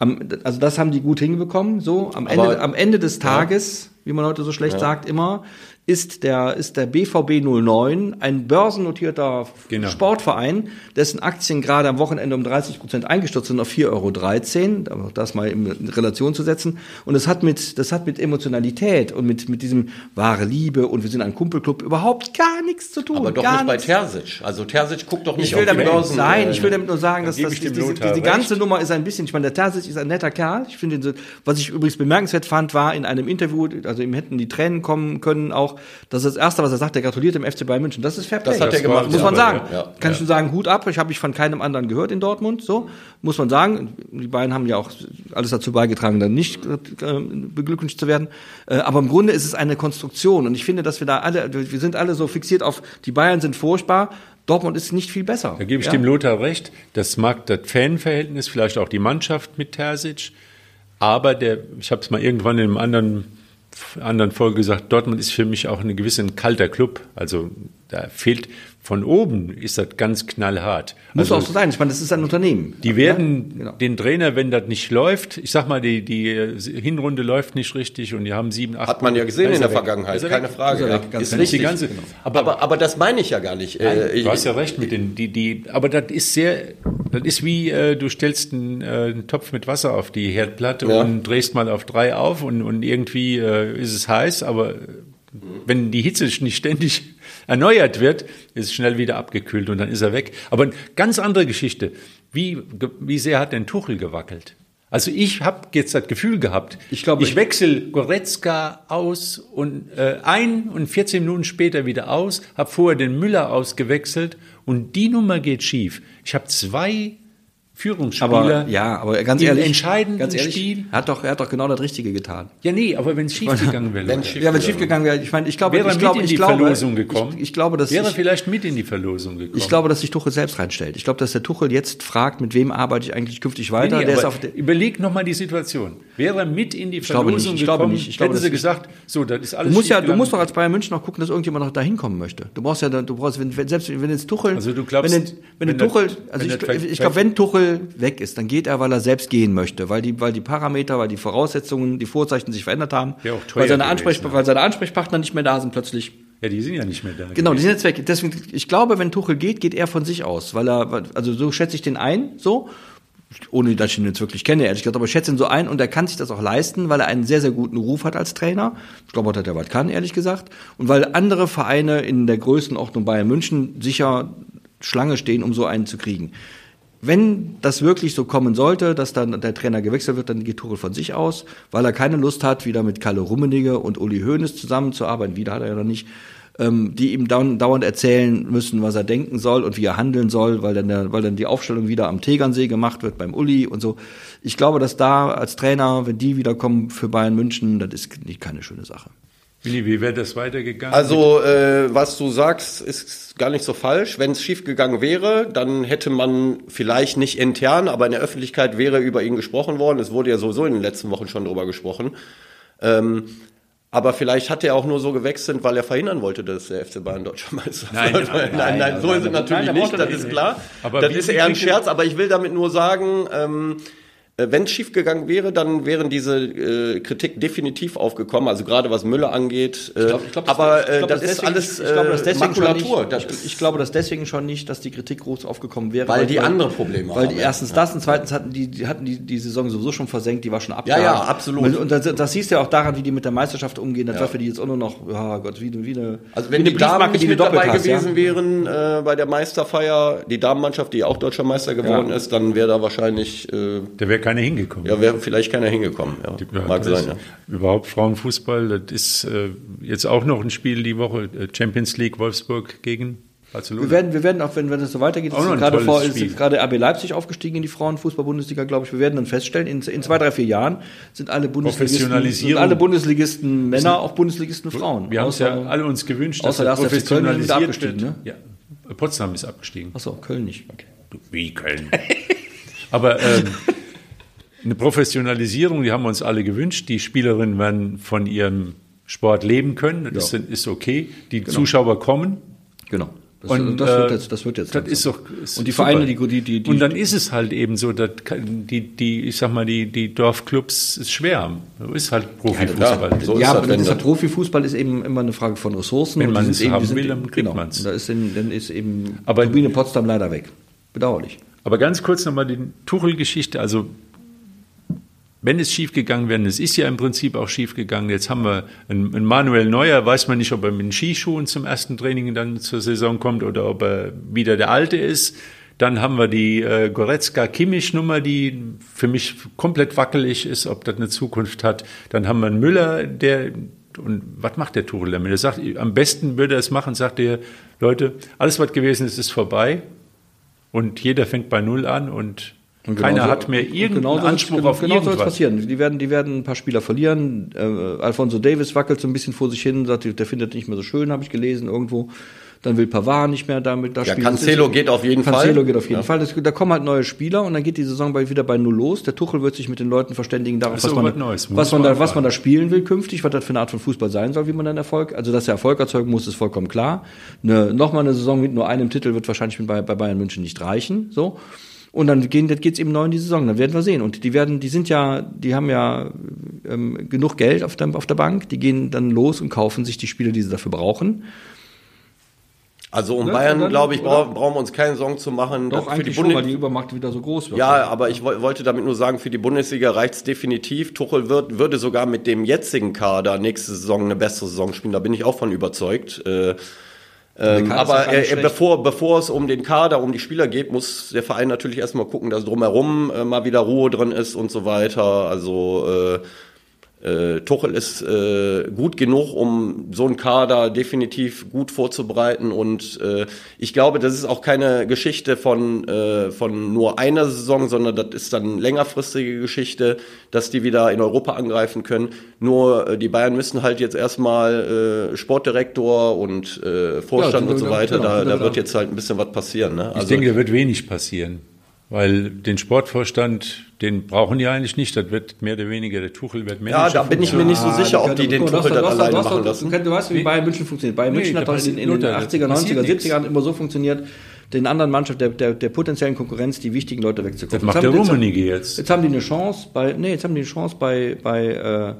Am, also das haben die gut hinbekommen, so. Am Aber- Ende, am Ende des Tages, wie man heute so schlecht sagt, immer, ist der, ist der BVB 09 ein börsennotierter Genau. Sportverein, dessen Aktien gerade am Wochenende um 30 Prozent eingestürzt sind auf 4,13 Euro, das mal in Relation zu setzen. Und das hat mit, das hat mit Emotionalität und mit, mit diesem wahre Liebe und wir sind ein Kumpelclub überhaupt gar nichts zu tun. aber doch nicht bei. Terzic. Also Terzic guckt doch nicht Ich will auf die damit, Börsen. nein, ich will damit nur sagen, dass das, diese, Lothar diese ganze. Nummer ist ein bisschen, ich meine, der Terzic ist ein netter Kerl. Ich finde was ich übrigens bemerkenswert fand, war in einem Interview, also ihm hätten die Tränen kommen können auch, das ist das Erste, was er sagt, er gratuliert dem FC Bayern München. Das ist Fair Play. Das hat er gemacht. Muss man sagen. ja, Kann ja. ich nur sagen, Hut ab. Ich habe ich von keinem anderen gehört in Dortmund. So muss man sagen. Die beiden haben ja auch alles dazu beigetragen, dann nicht äh, beglückwünscht zu werden. Äh, aber im Grunde ist es eine Konstruktion. Und ich finde, dass wir da alle, wir sind alle so fixiert auf, die Bayern sind furchtbar. Dortmund ist nicht viel besser. Da gebe ich Ja? dem Lothar recht. Das mag das Fanverhältnis, vielleicht auch die Mannschaft mit Terzic. Aber der, ich habe es mal irgendwann in einem anderen, anderen Folge gesagt, Dortmund ist für mich auch ein gewisser kalter Club. Also da fehlt von oben, ist das ganz knallhart. Muss also, auch so sein. Ich meine, das ist ein Unternehmen. Die werden Ja, genau. den Trainer, wenn das nicht läuft, ich sag mal, die, die Hinrunde läuft nicht richtig und die haben sieben, acht. Hat man ja gesehen in er der weg. Vergangenheit, Ist er keine. Frage. Ist ja. ganz Ist die richtig. ganze, aber, aber, aber das meine ich ja gar nicht. Äh, ich, Du hast ja recht mit den, die, die, aber das ist sehr, das ist wie, äh, du stellst einen, äh, einen Topf mit Wasser auf die Herdplatte Ja. und drehst mal auf drei auf und, und irgendwie äh, ist es heiß, aber wenn die Hitze nicht ständig erneuert wird, ist schnell wieder abgekühlt und dann ist er weg. Aber eine ganz andere Geschichte. Wie, wie sehr hat denn Tuchel gewackelt? Also ich habe jetzt das Gefühl gehabt, Ich glaube, ich wechsle Goretzka aus und äh, ein und 14 Minuten später wieder aus, habe vorher den Müller ausgewechselt und die Nummer geht schief. Ich habe zwei Führungsspieler Aber ja, aber ganz ehrlich, entscheidenden ganz ehrlich, Spiel. Er hat doch, er hat doch genau das Richtige getan. Ja, nee, aber wenn es schief gegangen wäre. Wenn Ja, wenn es schief gegangen wäre, ich meine, ich glaube, Wäre er ich mit glaube, in ich die glaube, Verlosung gekommen? Ich, ich glaube, dass wäre ich, vielleicht mit in die Verlosung gekommen. ich glaube, dass sich Tuchel selbst reinstellt. Ich glaube, dass der Tuchel jetzt fragt, mit wem arbeite ich eigentlich künftig weiter. Nee, der ist auf der, überleg nochmal die Situation. Wäre mit in die Verlosung nicht, ich glaube gekommen, nicht, ich glaube, hätten sie gesagt, so, das ist alles du musst ja, du schiefgegangen. musst doch als Bayern München noch gucken, dass irgendjemand noch dahin kommen möchte. Du brauchst ja, du brauchst, wenn, selbst wenn jetzt Tuchel, Also du glaubst, wenn, wenn, wenn Tuchel, also ich, ich glaube, wenn Tuchel weg ist, dann geht er, weil er selbst gehen möchte, weil die, weil die Parameter, weil die Voraussetzungen, die Vorzeichen sich verändert haben, teuer weil seine, Ansprech, ja. weil seine Ansprechpartner nicht mehr da sind plötzlich. Ja, die sind ja nicht mehr da. Genau, die sind jetzt weg. Deswegen, ich glaube, wenn Tuchel geht, geht er von sich aus, weil er, also so schätze ich den ein, so. Ohne dass ich ihn jetzt wirklich kenne, ehrlich gesagt, aber ich schätze ihn so ein und er kann sich das auch leisten, weil er einen sehr, sehr guten Ruf hat als Trainer. Ich glaube dass er was kann, ehrlich gesagt. Und weil andere Vereine in der Größenordnung Bayern München sicher Schlange stehen, um so einen zu kriegen. Wenn das wirklich so kommen sollte, dass dann der Trainer gewechselt wird, dann geht Tuchel von sich aus, weil er keine Lust hat, wieder mit Kalle Rummenigge und Uli Hoeneß zusammenzuarbeiten. Wieder hat er ja noch nicht ähm, die ihm dauernd, erzählen müssen, was er denken soll und wie er handeln soll, weil dann, der, weil dann die Aufstellung wieder am Tegernsee gemacht wird beim Uli und so. Ich glaube, dass da als Trainer, wenn die wiederkommen für Bayern München, das ist nicht keine schöne Sache. Willi, wie wäre das weitergegangen? Also, äh, was du sagst, ist gar nicht so falsch. Wenn es schiefgegangen wäre, dann hätte man vielleicht nicht intern, aber in der Öffentlichkeit wäre über ihn gesprochen worden. Es wurde ja sowieso in den letzten Wochen schon drüber gesprochen. Ähm, aber vielleicht hat er auch nur so gewechselt, weil er verhindern wollte, dass der FC Bayern deutscher Meister Nein, wird. nein, nein, nein, so ist es natürlich nicht, das ist klar. Aber das ist eher ein Scherz, aber ich will damit nur sagen, ähm, äh, wenn es schiefgegangen wäre, dann wären diese äh, Kritik definitiv aufgekommen, also gerade was Müller angeht. Äh, glaub, ich glaub, das- aber ich äh, glaub, das ist deswegen- alles ich glaube, dass äh, deswegen schon Makulatur. Nicht, Das ich, glaube, dass deswegen schon nicht, dass die Kritik groß aufgekommen wäre. Weil die andere Probleme Weil haben, die ja. erstens das und zweitens hatten die, die hatten die, die Saison sowieso schon versenkt, die war schon abgehakt. Ja, ja, absolut. Und, und das, das siehst du ja auch daran, wie die mit der Meisterschaft umgehen. Das war für die jetzt auch nur noch, ja Gott, wie, wie eine, Also wie wenn eine die Damen nicht du mit dabei hast, gewesen ja? wären äh, bei der Meisterfeier, die Damenmannschaft, die auch deutscher Meister geworden Ja. ist, dann wäre da wahrscheinlich, äh, Da wäre keiner hingekommen. ja, wäre vielleicht keiner hingekommen. Ja, Ja, mag das sein, ja. Überhaupt Frauenfußball, das ist äh, jetzt auch noch ein Spiel die Woche, äh, Champions League Wolfsburg gegen Barcelona. Wir werden, wir werden auch, wenn, wenn es so weitergeht, Auch ist gerade, vor, ist gerade RB Leipzig aufgestiegen in die Frauenfußball-Bundesliga, glaube ich. Wir werden dann feststellen, in, in zwei, drei, vier Jahren sind alle Bundesligisten, sind alle Bundesligisten Männer, auch Bundesligisten Frauen. Wir haben es ja Außer- alle uns gewünscht, außer dass der er erste FC Köln ist professionalisiert abgestiegen, wird. Ja, Potsdam ist abgestiegen. Achso, Köln nicht. Okay. Wie Köln. Aber ähm, eine Professionalisierung, die haben wir uns alle gewünscht. Die Spielerinnen werden von ihrem Sport leben können. Das Ja. ist, ist okay. Die Zuschauer kommen. Genau. Das, Und, das, wird äh, jetzt, das wird jetzt. Das ist doch ist Und die. Vereine, die, die, die, die und dann ist es halt eben so, dass die, die, ich sag mal, die, die Dorfclubs es schwer haben. So ist halt Profifußball. Ja, so ja, ist aber das, das das- Profifußball ist eben immer eine Frage von Ressourcen. Wenn man es eben- haben sind will, dann kriegt genau. man's. Da ist, dann ist eben Aber- Turbine Potsdam leider weg. Bedauerlich. Aber ganz kurz nochmal die Tuchel-Geschichte. Also, wenn es schief gegangen wäre, es ist ja im Prinzip auch schief gegangen. Jetzt haben wir einen, einen Manuel Neuer, weiß man nicht, ob er mit den Skischuhen zum ersten Training dann zur Saison kommt oder ob er wieder der Alte ist. Dann haben wir die äh, Goretzka-Kimmich-Nummer, die für mich komplett wackelig ist, ob das eine Zukunft hat. Dann haben wir einen Müller, der und was macht der Tuchel damit? Er sagt, am besten würde er es machen, sagt er, Leute, alles was gewesen ist, ist vorbei. Und jeder fängt bei Null an und, Und keiner hat mehr irgendeinen Anspruch genau, auf genau so irgendwas. soll passieren. Die werden, die werden ein paar Spieler verlieren. Äh, Alfonso Davis wackelt so ein bisschen vor sich hin, sagt, der findet nicht mehr so schön, habe ich gelesen irgendwo. Dann will Pavard nicht mehr damit da Ja, spielen. Cancelo geht auf jeden Fall. Cancelo geht auf jeden Ja. Fall. Das, da kommen halt neue Spieler und dann geht die Saison bei, wieder bei Null los. Der Tuchel wird sich mit den Leuten verständigen darauf, was man, was Neues. Muss was, man da, was man da spielen will künftig, was das für eine Art von Fußball sein soll, wie man dann Erfolg, also dass er Erfolg erzeugen muss, ist vollkommen klar. Eine, Nochmal eine Saison mit nur einem Titel wird wahrscheinlich bei, bei Bayern München nicht reichen, so. Und dann gehen, das geht's eben neu in die Saison. Dann werden wir sehen. Und die werden, die sind ja, die haben ja ähm, genug Geld auf der, auf der Bank. Die gehen dann los und kaufen sich die Spieler, die sie dafür brauchen. Also um Ne? Bayern, glaube ich, brauchen, wir uns keine Sorgen zu machen. Doch, eigentlich für schon, die weil die Übermacht wieder so groß wird. ja, aber ich woll- wollte damit nur sagen, für die Bundesliga reicht's definitiv. Tuchel wird, würde sogar mit dem jetzigen Kader nächste Saison eine bessere Saison spielen. Da bin ich auch von überzeugt. Äh, ähm, aber äh, bevor, bevor es um den Kader, um die Spieler geht, muss der Verein natürlich erstmal gucken, dass drumherum äh, mal wieder Ruhe drin ist und so weiter. Also äh, äh, Tuchel ist äh, gut genug, um so einen Kader definitiv gut vorzubereiten und äh, ich glaube, das ist auch keine Geschichte von äh, von nur einer Saison, sondern das ist dann eine längerfristige Geschichte, dass die wieder in Europa angreifen können. Nur äh, die Bayern müssen halt jetzt erstmal äh, Sportdirektor und äh, Vorstand Ja, und so genau, weiter. Da, genau. da wird jetzt halt ein bisschen was passieren. Ne? Ich denke, da wird wenig passieren. Weil den Sportvorstand, den brauchen die eigentlich nicht. Das wird mehr oder weniger, der Tuchel wird Manager. ja, da bin ich mir nicht so sicher, ob die den Tuchel dann alleine machen lassen. Du, du weißt, wie Bayern München funktioniert. Bayern München hat doch in, den Lothar, da 80er, passiert 90er, nichts. 70er Jahren immer so funktioniert, den anderen Mannschaft der, der, der potenziellen Konkurrenz die wichtigen Leute wegzukaufen. Das macht Jetzt der Rummenigge jetzt. Jetzt haben die eine Chance bei, nee, jetzt haben die eine Chance bei, bei äh,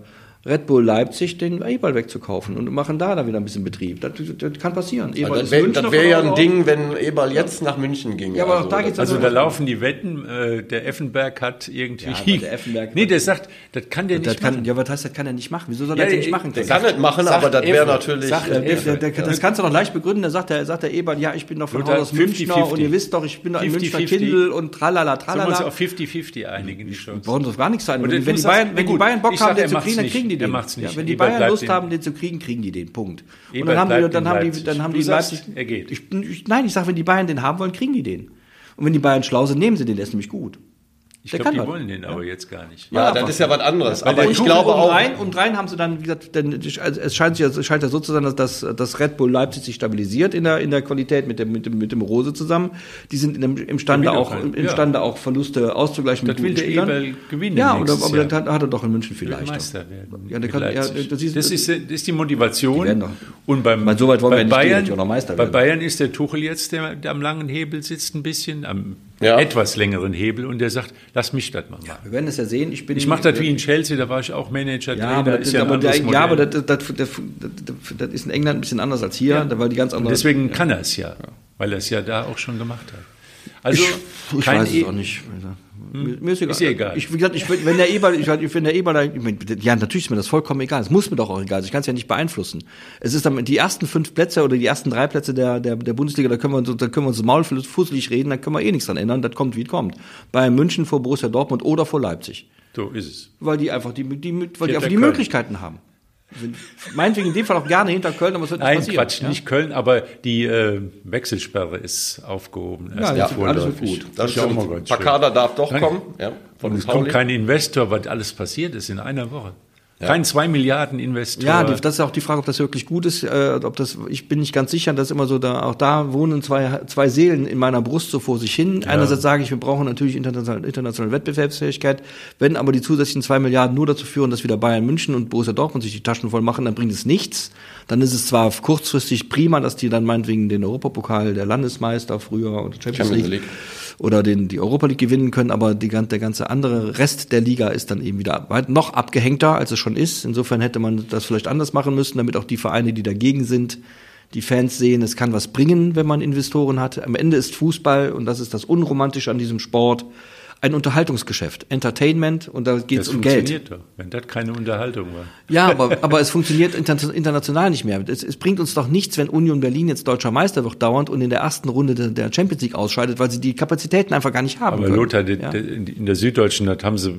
Red Bull Leipzig den Eberl wegzukaufen und machen da dann wieder ein bisschen Betrieb. Das, das kann passieren. Eberl das wäre wär ja ein Ding, wenn Eberl jetzt nach München ging. Ja, aber auch da geht's das- Also da laufen die Wetten, äh, der Effenberg hat irgendwie. Ja, der Effenberg- nee, der sagt, das kann der Das nicht kann, machen. ja, was heißt, das kann er nicht machen? Wieso soll Ja, er das nicht ich- machen Der kann es machen, Sagt aber das wäre natürlich. Sagt Der, der, der, der, das kannst du doch leicht begründen. Da sagt der, sagt der Eberl, ja, ich bin doch von Haus aus Münchner 50-50. und ihr wisst doch, ich bin doch ein 50-50. Münchner Kindl und tralala, Sollen wir uns tralala. auf 50-50 einigen, die Chance? Brauchen sie auf gar nichts sein. Wenn, die Bayern, Bock haben, sag, den er zu kriegen, dann nicht. Kriegen die Er den. macht's nicht. Ja, wenn die Eberl Bayern Lust haben, den zu kriegen, kriegen die den. Punkt. Und dann haben die, dann haben die, Leipzig. dann haben Du die sagst, Leipzig. er geht. Ich, ich, nein, ich sage, wenn die Bayern den haben wollen, kriegen die den. Und wenn die Bayern schlau sind, nehmen sie den. Der ist nämlich gut. Ich Der glaube, die wollen den aber jetzt gar nicht. ja, einfach. das ist ja was anderes. Aber ich glaube auch. Rein, und rein haben sie dann, wie gesagt, denn also es scheint, ja- es scheint ja so zu sein, dass, dass, dass Red Bull Leipzig sich stabilisiert in der, in der Qualität mit dem, mit dem, mit dem Rose zusammen. Die sind in dem, imstande Der auch, halt, imstande auch Verluste auszugleichen Das will guten der Spielern. Eberl gewinnen Ja, oder, aber Jahr. das hat, er doch in München viel leichter. Meister werden. Ja, der mit kann- ja, Leipzig. das ist- das, ist, das ist die Motivation. Die doch- Und beim, Weil so weit wollen wir bei ja nicht Bayern, die auch noch Meister bei werden. Bayern ist der Tuchel jetzt, der, der am langen Hebel sitzt, ein bisschen. Am, Ja. etwas längeren Hebel und der sagt, lass mich das mal machen. Wir werden es ja sehen. Ich bin Ich mache das wie in Chelsea, da war ich auch Manager, Ja, aber, das, ist ja aber, der, ja, aber das, das, das, das, das ist in England ein bisschen anders als hier, da weil die ganz Und andere. deswegen kann er es ja, weil er es ja da auch schon gemacht hat. Also ich kein weiß es E- auch nicht. Mir, mir ist egal. Ist egal. Ich, wie gesagt, ich, wenn der Eber, ich, wenn der Eber, da- ich mein, ja, natürlich ist mir das vollkommen egal. Es muss mir doch auch egal sein. Ich kann es ja nicht beeinflussen. Es ist dann die ersten fünf Plätze oder die ersten drei Plätze der, der, der Bundesliga, da können wir uns, da können wir uns Maul fusselig reden, da können wir eh nichts dran ändern. Das kommt, wie es kommt. Bei München vor Borussia Dortmund oder vor Leipzig. So ist es. Weil die einfach die, die, weil die, einfach die Köln. Möglichkeiten haben. Meinetwegen in dem Fall auch gerne hinter Köln, aber es wird nicht Nein, passieren. Quatsch, ja? nicht Köln, aber die äh, Wechselsperre ist aufgehoben. Ja, Erst ja, alles wird vorläufig. gut. Das ist ja auch mal ganz schön. Pakada darf doch Danke. kommen. Ja, von Und es kommt kein Investor, was alles passiert ist in einer Woche. Kein 2 Milliarden Investor. Ja, das ist auch die Frage, ob das wirklich gut ist. Äh, ob das, ich bin nicht ganz sicher, dass immer so da, auch da wohnen zwei, zwei Seelen in meiner Brust so vor sich hin. Einerseits sage ich, wir brauchen natürlich internationale, internationale Wettbewerbsfähigkeit. Wenn aber die zusätzlichen zwei Milliarden nur dazu führen, dass wieder Bayern München und Borussia Dortmund sich die Taschen voll machen, dann bringt es nichts. Dann ist es zwar kurzfristig prima, dass die dann meinetwegen den Europapokal der Landesmeister früher oder Champions, Champions League, League. Oder den, die Europa League gewinnen können, aber die, der ganze andere Rest der Liga ist dann eben wieder weit noch abgehängter, als es schon ist. Insofern hätte man das vielleicht anders machen müssen, damit auch die Vereine, die dagegen sind, die Fans sehen, es kann was bringen, wenn man Investoren hat. Am Ende ist Fußball, und das ist das Unromantische an diesem Sport, ein Unterhaltungsgeschäft, Entertainment, und da geht es das um Geld. funktioniert doch, wenn das keine Unterhaltung war. Ja, aber, aber es funktioniert inter- international nicht mehr. Es, es bringt uns doch nichts, wenn Union Berlin jetzt deutscher Meister wird dauernd und in der ersten Runde der, Champions League ausscheidet, weil sie die Kapazitäten einfach gar nicht haben Aber können. Lothar, ja. in der Süddeutschen, das haben sie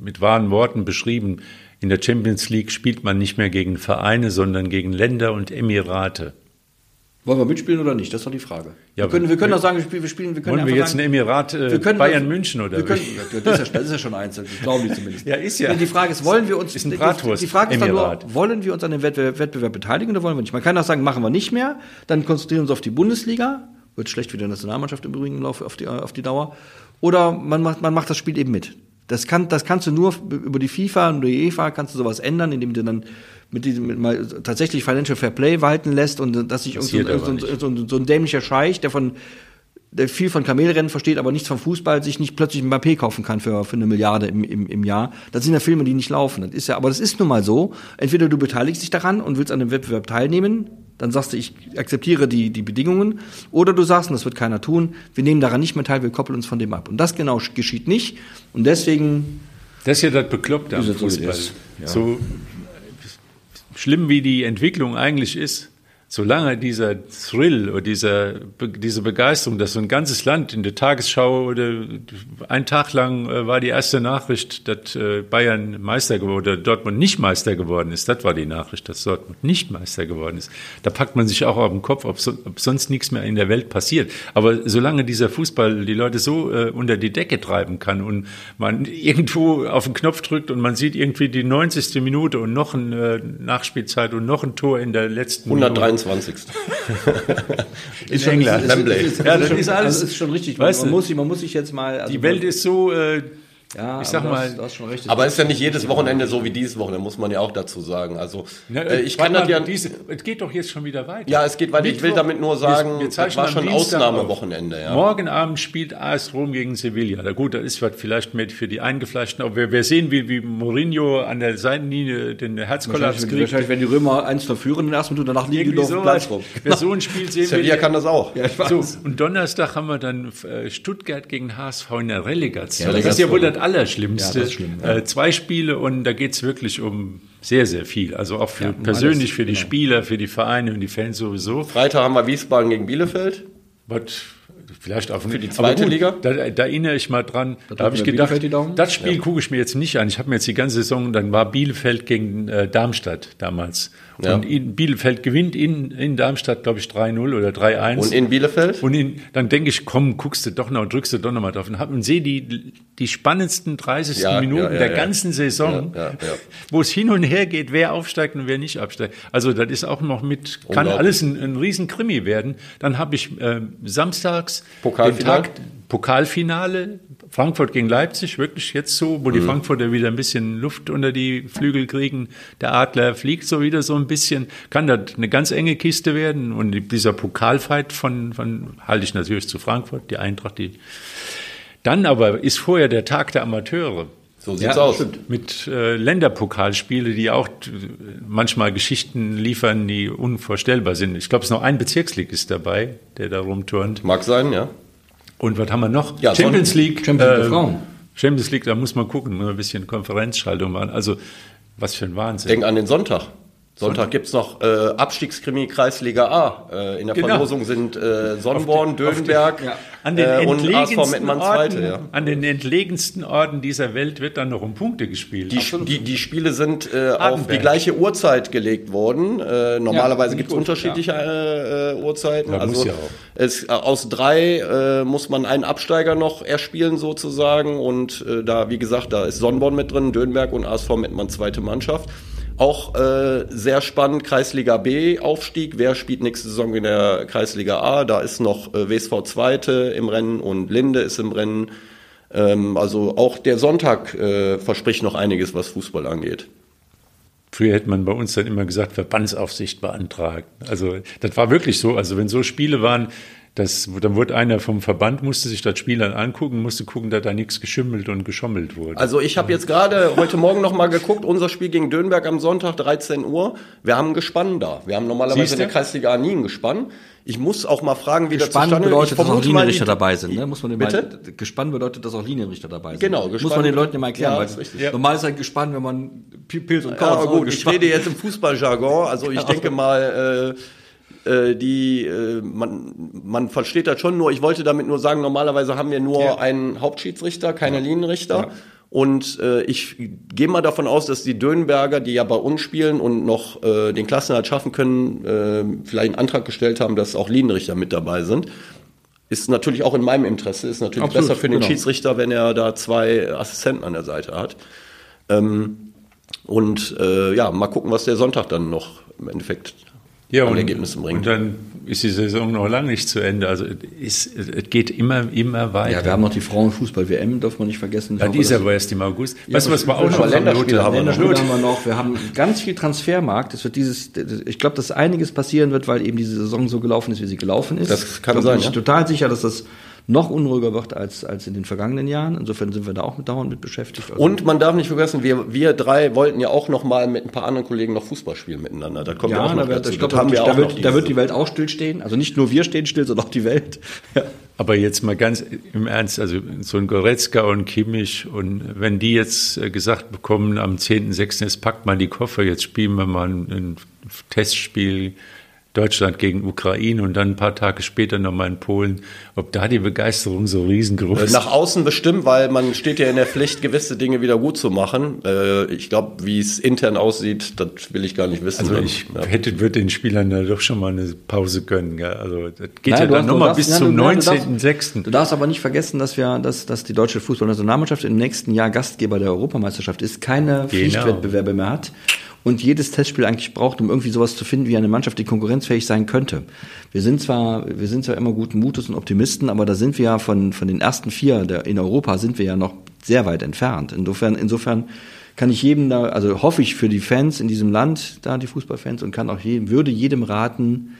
mit wahren Worten beschrieben, in der Champions League spielt man nicht mehr gegen Vereine, sondern gegen Länder und Emirate. Wollen wir mitspielen oder nicht? Das ist doch die Frage. Ja, wir können, wir können wir- doch sagen, wir spielen, wir spielen wir können Wollen wir jetzt ein sagen, Emirat äh, wir können- Bayern München oder wir können, das, ist ja, das ist ja schon eins, das glauben die zumindest. Ja, ist ja. Die Frage ist, wollen wir uns, Ist ein Bratwurst- die Frage ist dann nur, wollen wir uns an dem Wettbewerb, Wettbewerb beteiligen oder wollen wir nicht? Man kann auch sagen, machen wir nicht mehr, dann konzentrieren wir uns auf die Bundesliga, wird schlecht für die Nationalmannschaft im Übrigen auf die, auf die Dauer, oder man macht, man macht das Spiel eben mit. Das, kann, das kannst du nur über die FIFA und die UEFA kannst du sowas ändern, indem du dann mit diesem mit mal tatsächlich Financial Fair Play walten lässt und dass sich irgend so, Passiert ein- so, so, ein- so ein dämlicher Scheich, der von der viel von Kamelrennen versteht, aber nichts vom Fußball, sich nicht plötzlich ein Mbappé kaufen kann für, für eine Milliarde im, im, im Jahr. Das sind ja Filme, die nicht laufen. Das ist ja, aber das ist nun mal so. Entweder du beteiligst dich daran und willst an dem Wettbewerb teilnehmen, dann sagst du, ich akzeptiere die, die Bedingungen, oder du sagst, und das wird keiner tun, wir nehmen daran nicht mehr teil, wir koppeln uns von dem ab. Und das genau geschieht nicht. Und deswegen Das ist ja das Bekloppte am Fußball. ist. Ja. So schlimm wie die Entwicklung eigentlich ist, solange dieser Thrill oder dieser, diese Begeisterung, dass so ein ganzes Land in der Tagesschau oder ein Tag lang äh, war die erste Nachricht, dass äh, Bayern Meister geworden oder Dortmund nicht Meister geworden ist. Das war die Nachricht, dass Dortmund nicht Meister geworden ist. Da packt man sich auch auf den Kopf, ob, so, ob sonst nichts mehr in der Welt passiert. Aber solange dieser Fußball die Leute so äh, unter die Decke treiben kann und man irgendwo auf den Knopf drückt und man sieht irgendwie die 90. Minute und noch eine äh, Nachspielzeit und noch ein Tor in der letzten Minute. 123. in England. Ist, Wembley. ist, ist, Ja, ist, das ist alles- also ist schon richtig. weißt man, du, muss sich, man muss sich jetzt mal. Also Die Welt ist so, äh, ja, ich sag aber mal, schon recht. Aber ist ja nicht jedes Wochenende so wie dieses Wochenende, muss man ja auch dazu sagen. Also ne, äh, ich kann das mal, ja. diese, es geht doch jetzt schon wieder weiter. Ja, es geht weiter. Ich will damit nur sagen, wir, wir das zeichnen war am schon. Ausnahmewochenende. Ja. Morgen Abend spielt AS Rom gegen Sevilla. Na gut, das ist was vielleicht mehr für die Eingefleischten. Aber wir, wir sehen, wie, wie Mourinho an der Seitenlinie den Herzkollaps kriegt. wahrscheinlich, wenn die Römer 1 zu führen, in der ersten Minute, danach liegen die dem so Platz rum. Wer so ein Spiel sehen will, Sevilla kann das auch. Ja, ich weiß. So, und Donnerstag haben wir dann äh, Stuttgart gegen HSV in der Relegation. Ja, das ist ja wohl das Allerschlimmste. Ja, das ist schlimm, ja. äh, zwei Spiele und da geht's wirklich um sehr, sehr viel. Also auch für Ja, persönlich alles, für die genau. Spieler, für die Vereine und die Fans sowieso. Freitag haben wir Wiesbaden gegen Bielefeld. Was vielleicht auch für die zweite Liga? Da, da erinnere ich mal dran. Da drücken habe ich gedacht, das Spiel gucke ich mir jetzt nicht an. Ich habe mir jetzt die ganze Saison, dann war Bielefeld gegen äh, Darmstadt damals. Ja. Und in, Bielefeld gewinnt in, in Darmstadt, glaube ich, 3-0 oder 3-1. Und in Bielefeld? Und in, dann denke ich, komm, guckst du doch noch, drückst du doch noch mal drauf und, hab, und sehe die, die spannendsten 30 Ja, Minuten ja, der ganzen Saison, wo es hin und her geht, wer aufsteigt und wer nicht absteigt. Also das ist auch noch mit, kann alles ein, ein riesen Krimi werden. Dann habe ich äh, samstags Pokalfinale? den Tag Pokalfinale Frankfurt gegen Leipzig, wirklich jetzt so, wo die Mhm. Frankfurter wieder ein bisschen Luft unter die Flügel kriegen. Der Adler fliegt so wieder so ein bisschen. Kann das eine ganz enge Kiste werden. Und dieser Pokalfight von, von halte ich natürlich zu Frankfurt, die Eintracht, die. Dann aber ist vorher der Tag der Amateure. So sieht's Ja, aus. Mit äh, Länderpokalspiele, die auch äh, manchmal Geschichten liefern, die unvorstellbar sind. Ich glaube, es ist noch ein Bezirksligist dabei, der da rumturnt. Mag sein, ja. Und was haben wir noch? Ja, Champions League. Champions League äh, Frauen. Champions League, da muss man gucken, muss man ein bisschen Konferenzschaltung machen. Also, was für ein Wahnsinn. Denk an den Sonntag. Sonntag gibt's noch äh, Abstiegskrimi Kreisliga A. Äh, in der Genau. Verlosung sind äh, Sonnenborn, Dövenberg ja. an den äh, und ASV entlegensten Mettmann Orten, Zweite. Ja. an den entlegensten Orten dieser Welt wird dann noch um Punkte gespielt. Die, die, die Spiele sind äh, auf die gleiche Uhrzeit gelegt worden. Äh, normalerweise finde ich gibt's gut, unterschiedliche äh, äh, Uhrzeiten. Ja, also ja. Es, äh, aus drei äh, muss man einen Absteiger noch erspielen sozusagen. Und äh, da, wie gesagt, da ist Sonnenborn mit drin, Dönberg und ASV Mettmann zweite Mannschaft. Auch äh, sehr spannend, Kreisliga B Aufstieg. Wer spielt nächste Saison in der Kreisliga A? Da ist noch äh, WSV Zweite im Rennen und Linde ist im Rennen. Ähm, also auch der Sonntag äh, verspricht noch einiges, was Fußball angeht. Früher hätte man bei uns dann immer gesagt, Verbandsaufsicht beantragt. Also das war wirklich so. Also wenn so Spiele waren, das, dann wurde einer vom Verband, musste sich das Spiel dann angucken, musste gucken, dass da nichts geschimmelt und geschommelt wurde. Also ich habe jetzt gerade heute Morgen noch mal geguckt, unser Spiel gegen Dönberg am Sonntag, 13 Uhr. Wir haben ein Gespann da. Wir haben normalerweise Siehste? in der Kreisliga nie ein Gespann. Ich muss auch mal fragen, wie das Gespann zustande bedeutet, ich dass auch Linienrichter dabei sind. Ne? Muss man den Bitte? Mal, gespann bedeutet, dass auch Linienrichter dabei sind. Genau, Muss gespann- man den Leuten immer erklären. Ja, weil ist richtig. Ja. Normal ist ein Gespann, wenn man Pilz und Ja, Korn aber gut, ich rede jetzt im Fußballjargon. Also ich denke mal, äh, äh, die, äh, man, man versteht das schon nur. Ich wollte damit nur sagen, normalerweise haben wir nur Ja. einen Hauptschiedsrichter, keine Linienrichter. Und äh, ich gehe mal davon aus, dass die Dönberger, die ja bei uns spielen und noch äh, den Klassenerhalt schaffen können, äh, vielleicht einen Antrag gestellt haben, dass auch Linienrichter mit dabei sind. Ist natürlich auch in meinem Interesse, ist natürlich Absolut, besser für den genau. Schiedsrichter, wenn er da zwei Assistenten an der Seite hat. Ähm, und äh, ja, mal gucken, was der Sonntag dann noch im Endeffekt ja, an und, Ergebnissen bringt. und dann ist die Saison noch lange nicht zu Ende. Also es, es geht immer, immer weiter. Ja, wir haben noch die Frauenfußball-WM, darf man nicht vergessen. Ich ja, die ist aber erst im August. weißt du, was wir auch noch haben, Länderspiele haben. Länderspiele haben wir noch. Wir haben ganz viel Transfermarkt. Es wird dieses, ich glaube, dass einiges passieren wird, weil eben diese Saison so gelaufen ist, wie sie gelaufen ist. Das kann ich sein, Bin ich ja. total sicher, dass das noch unruhiger wird als, als in den vergangenen Jahren. Insofern sind wir da auch mit dauernd mit beschäftigt. Also Und man darf nicht vergessen, wir, wir drei wollten ja auch noch mal mit ein paar anderen Kollegen noch Fußball spielen miteinander. Da kommt ja, auch ja, noch da wird, dazu. ich glaube, Das haben wir da, auch noch wird, da wird die Welt auch stillstehen. Also nicht nur wir stehen still, sondern auch die Welt. Ja. Aber jetzt mal ganz im Ernst, also so ein Goretzka und Kimmich und wenn die jetzt äh, gesagt bekommen, am 10.6. jetzt packt mal die Koffer, jetzt spielen wir mal ein, ein Testspiel Deutschland gegen Ukraine und dann ein paar Tage später nochmal in Polen, ob da die Begeisterung so riesengroß ist. Nach außen bestimmt, weil man steht ja in der Pflicht, gewisse Dinge wieder gut zu machen. Äh, ich glaube, wie es intern aussieht, das will ich gar nicht wissen. Also ich ja. hätte, würde den Spielern da doch schon mal eine Pause gönnen. Also das geht Nein, ja du dann nochmal darfst- bis ja, zum du- nein, du darfst- 19.06. Du darfst aber nicht vergessen, dass wir, dass, dass die deutsche Fußballnationalmannschaft im nächsten Jahr Gastgeber der Europameisterschaft ist, keine Pflichtwettbewerbe mehr hat und jedes Testspiel eigentlich braucht, um irgendwie sowas zu finden wie eine Mannschaft, die konkurrenzfähig sein könnte. Wir sind zwar, wir sind zwar immer guten Mutes und Optimisten, aber da sind wir ja von, von den ersten vier der, in Europa sind wir ja noch sehr weit entfernt. Insofern, insofern kann ich jedem da, also hoffe ich für die Fans in diesem Land, da die Fußballfans und kann auch jedem, würde jedem raten,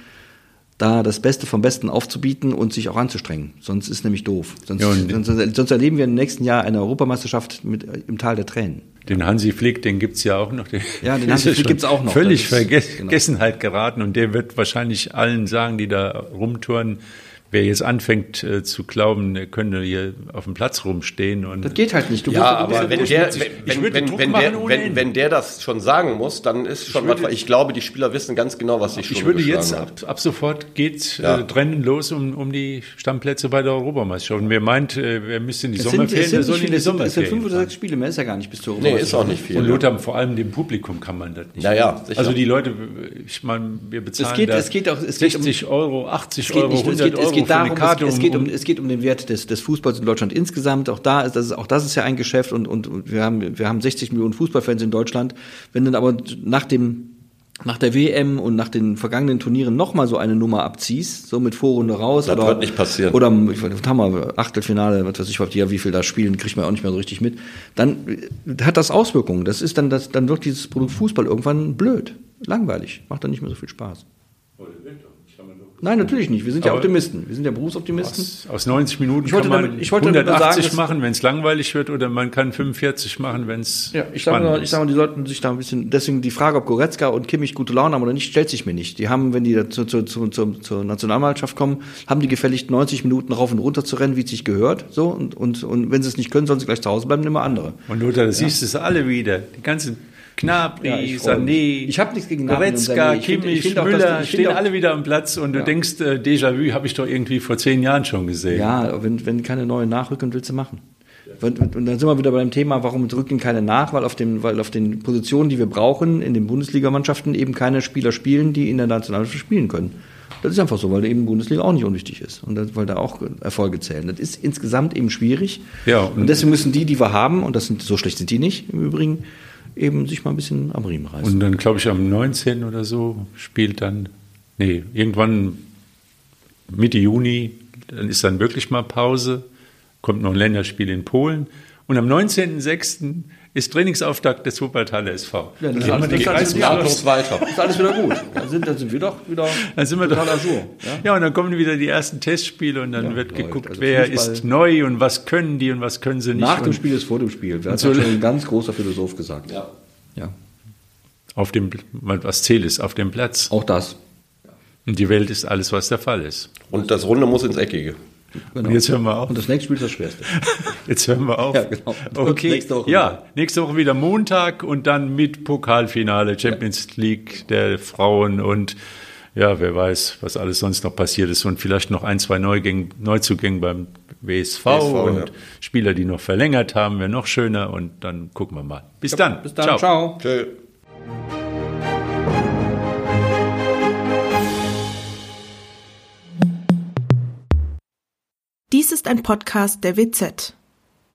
da das Beste vom Besten aufzubieten und sich auch anzustrengen. Sonst ist nämlich doof. Sonst, Ja, sonst, sonst erleben wir im nächsten Jahr eine Europameisterschaft mit, äh, im Tal der Tränen. Den Hansi Flick, den gibt's ja auch noch. Der Ja, den ist Hansi Flick gibt's auch noch. Völlig genau. Vergessenheit geraten und der wird wahrscheinlich allen sagen, die da rumtouren, wer jetzt anfängt äh, zu glauben, der könnte hier auf dem Platz rumstehen und Das geht halt nicht. Du Ja, musst- du aber wenn der, Ich wenn, würde wenn, Druck wenn, der, wenn, wenn der das schon sagen muss, dann ist schon was. Ich glaube, die Spieler wissen ganz genau, was die ich Stunde würde jetzt ab, ab sofort geht Ja. äh, Rennen los um, um die Stammplätze bei der Europameisterschaft. Und wer meint, äh, wer müsste in die Sommerferien, es der sind soll in viele, die es sind, es sind Sommerferien. fünf oder sechs Spiele mehr, ist ja gar nicht bis zur Nee, ist auch nicht viel. Und? Lothar, vor allem dem Publikum kann man das nicht. Ja, ja, sicher. Also die Leute, ich meine, wir bezahlen Es geht- da es geht auch- es geht um- 60 Euro, 80 Es geht, Euro, nicht, es, 100 geht, Euro geht darum, es, es, geht um, es geht um den Wert des, des Fußballs in Deutschland insgesamt. Auch da ist das, ist- auch das ist ja ein Geschäft und, und, wir haben, wir haben 60 Millionen Fußballfans in Deutschland. Wenn dann aber nach dem nach der WM und nach den vergangenen Turnieren nochmal so eine Nummer abziehst, so mit Vorrunde raus. Das oder, wird nicht passieren. Oder, ich weiß, was haben wir, Achtelfinale, was weiß ich, ja, wie viel da spielen, kriegt man auch nicht mehr so richtig mit. Dann äh, hat das Auswirkungen. Das ist dann, das, dann wird dieses Produkt Fußball irgendwann blöd, langweilig, macht dann nicht mehr so viel Spaß. Nein, natürlich nicht. Wir sind ja Aber- Optimisten. Wir sind ja Berufsoptimisten. Aus, aus 90 Minuten Ich wollte kann man damit- ich wollte damit nur 180 sagen, machen, wenn es langweilig wird, oder man kann 45 machen, wenn es Ja, ich sage spannend mal, ich ist. sag mal, die sollten sich da ein bisschen, deswegen die Frage, ob Goretzka und Kimmich gute Laune haben oder nicht, stellt sich mir nicht. Die haben, wenn die zu, zu, zu, zu, zur Nationalmannschaft kommen, haben die gefälligt 90 Minuten rauf und runter zu rennen, wie es sich gehört, so, und, und, und wenn sie es nicht können, sollen sie gleich zu Hause bleiben, immer andere. Und Lothar, da siehst du es alle wieder. Die ganzen Knabri, Ja, ich. Sané, Ich hab nichts gegen Goretzka, Sané. Ich find- ich Kimmich, find Müller, stehen auch- alle wieder am Platz und du denkst, äh, Déjà-vu habe ich doch irgendwie vor zehn Jahren schon gesehen. Ja, wenn, wenn keine neuen nachrücken, willst du machen. Und, dann sind wir wieder beim Thema, warum rücken keine nach, weil auf, den, weil auf den Positionen, die wir brauchen, in den Bundesligamannschaften eben keine Spieler spielen, die in der Nationalmannschaft spielen können. Das ist einfach so, weil eben Bundesliga auch nicht unwichtig ist und das, weil da auch Erfolge zählen. Das ist insgesamt eben schwierig. Ja, und, und- deswegen müssen die, die wir haben, und das sind so schlecht sind die nicht im Übrigen, eben sich mal ein bisschen am Riemen reißen. Und dann, glaube ich, am 19. oder so spielt dann, nee, irgendwann Mitte Juni, dann ist dann wirklich mal Pause, kommt noch ein Länderspiel in Polen. Und am 19.06. ist Trainingsauftakt des Wuppertaler SV. Ja, das Dann ist haben wir die alles- das ist Kreisliga- Nahtlos weiter. ist alles wieder gut. Dann sind, dann sind wir doch wieder Dann sind wir doch, jour. Ja? ja, und dann kommen wieder die ersten Testspiele und dann Ja, wird läuft. geguckt, Also wer Fußball- ist neu und was können die und was können sie nicht. Nach dem Spiel ist vor dem Spiel. Das so- hat schon ein ganz großer Philosoph gesagt. Ja. ja. auf dem, was zählt ist, auf dem Platz. Auch das. Und die Welt ist alles, was der Fall ist. Und das Runde muss ins Eckige. Genau. Und jetzt hören wir auf. Und das nächste Spiel ist das Schwerste. Jetzt hören wir auf. Ja, genau. Okay. Nächste Woche ja, nächste Woche wieder Montag und dann mit Pokalfinale, Champions League der Frauen und ja, wer weiß, was alles sonst noch passiert ist und vielleicht noch ein, zwei Neugänge, Neuzugänge beim WSV, WSV, und ja. Spieler, die noch verlängert haben, wäre noch schöner und dann gucken wir mal. Bis dann. Bis dann. Ciao. Tschö. Dies ist ein Podcast der WZ.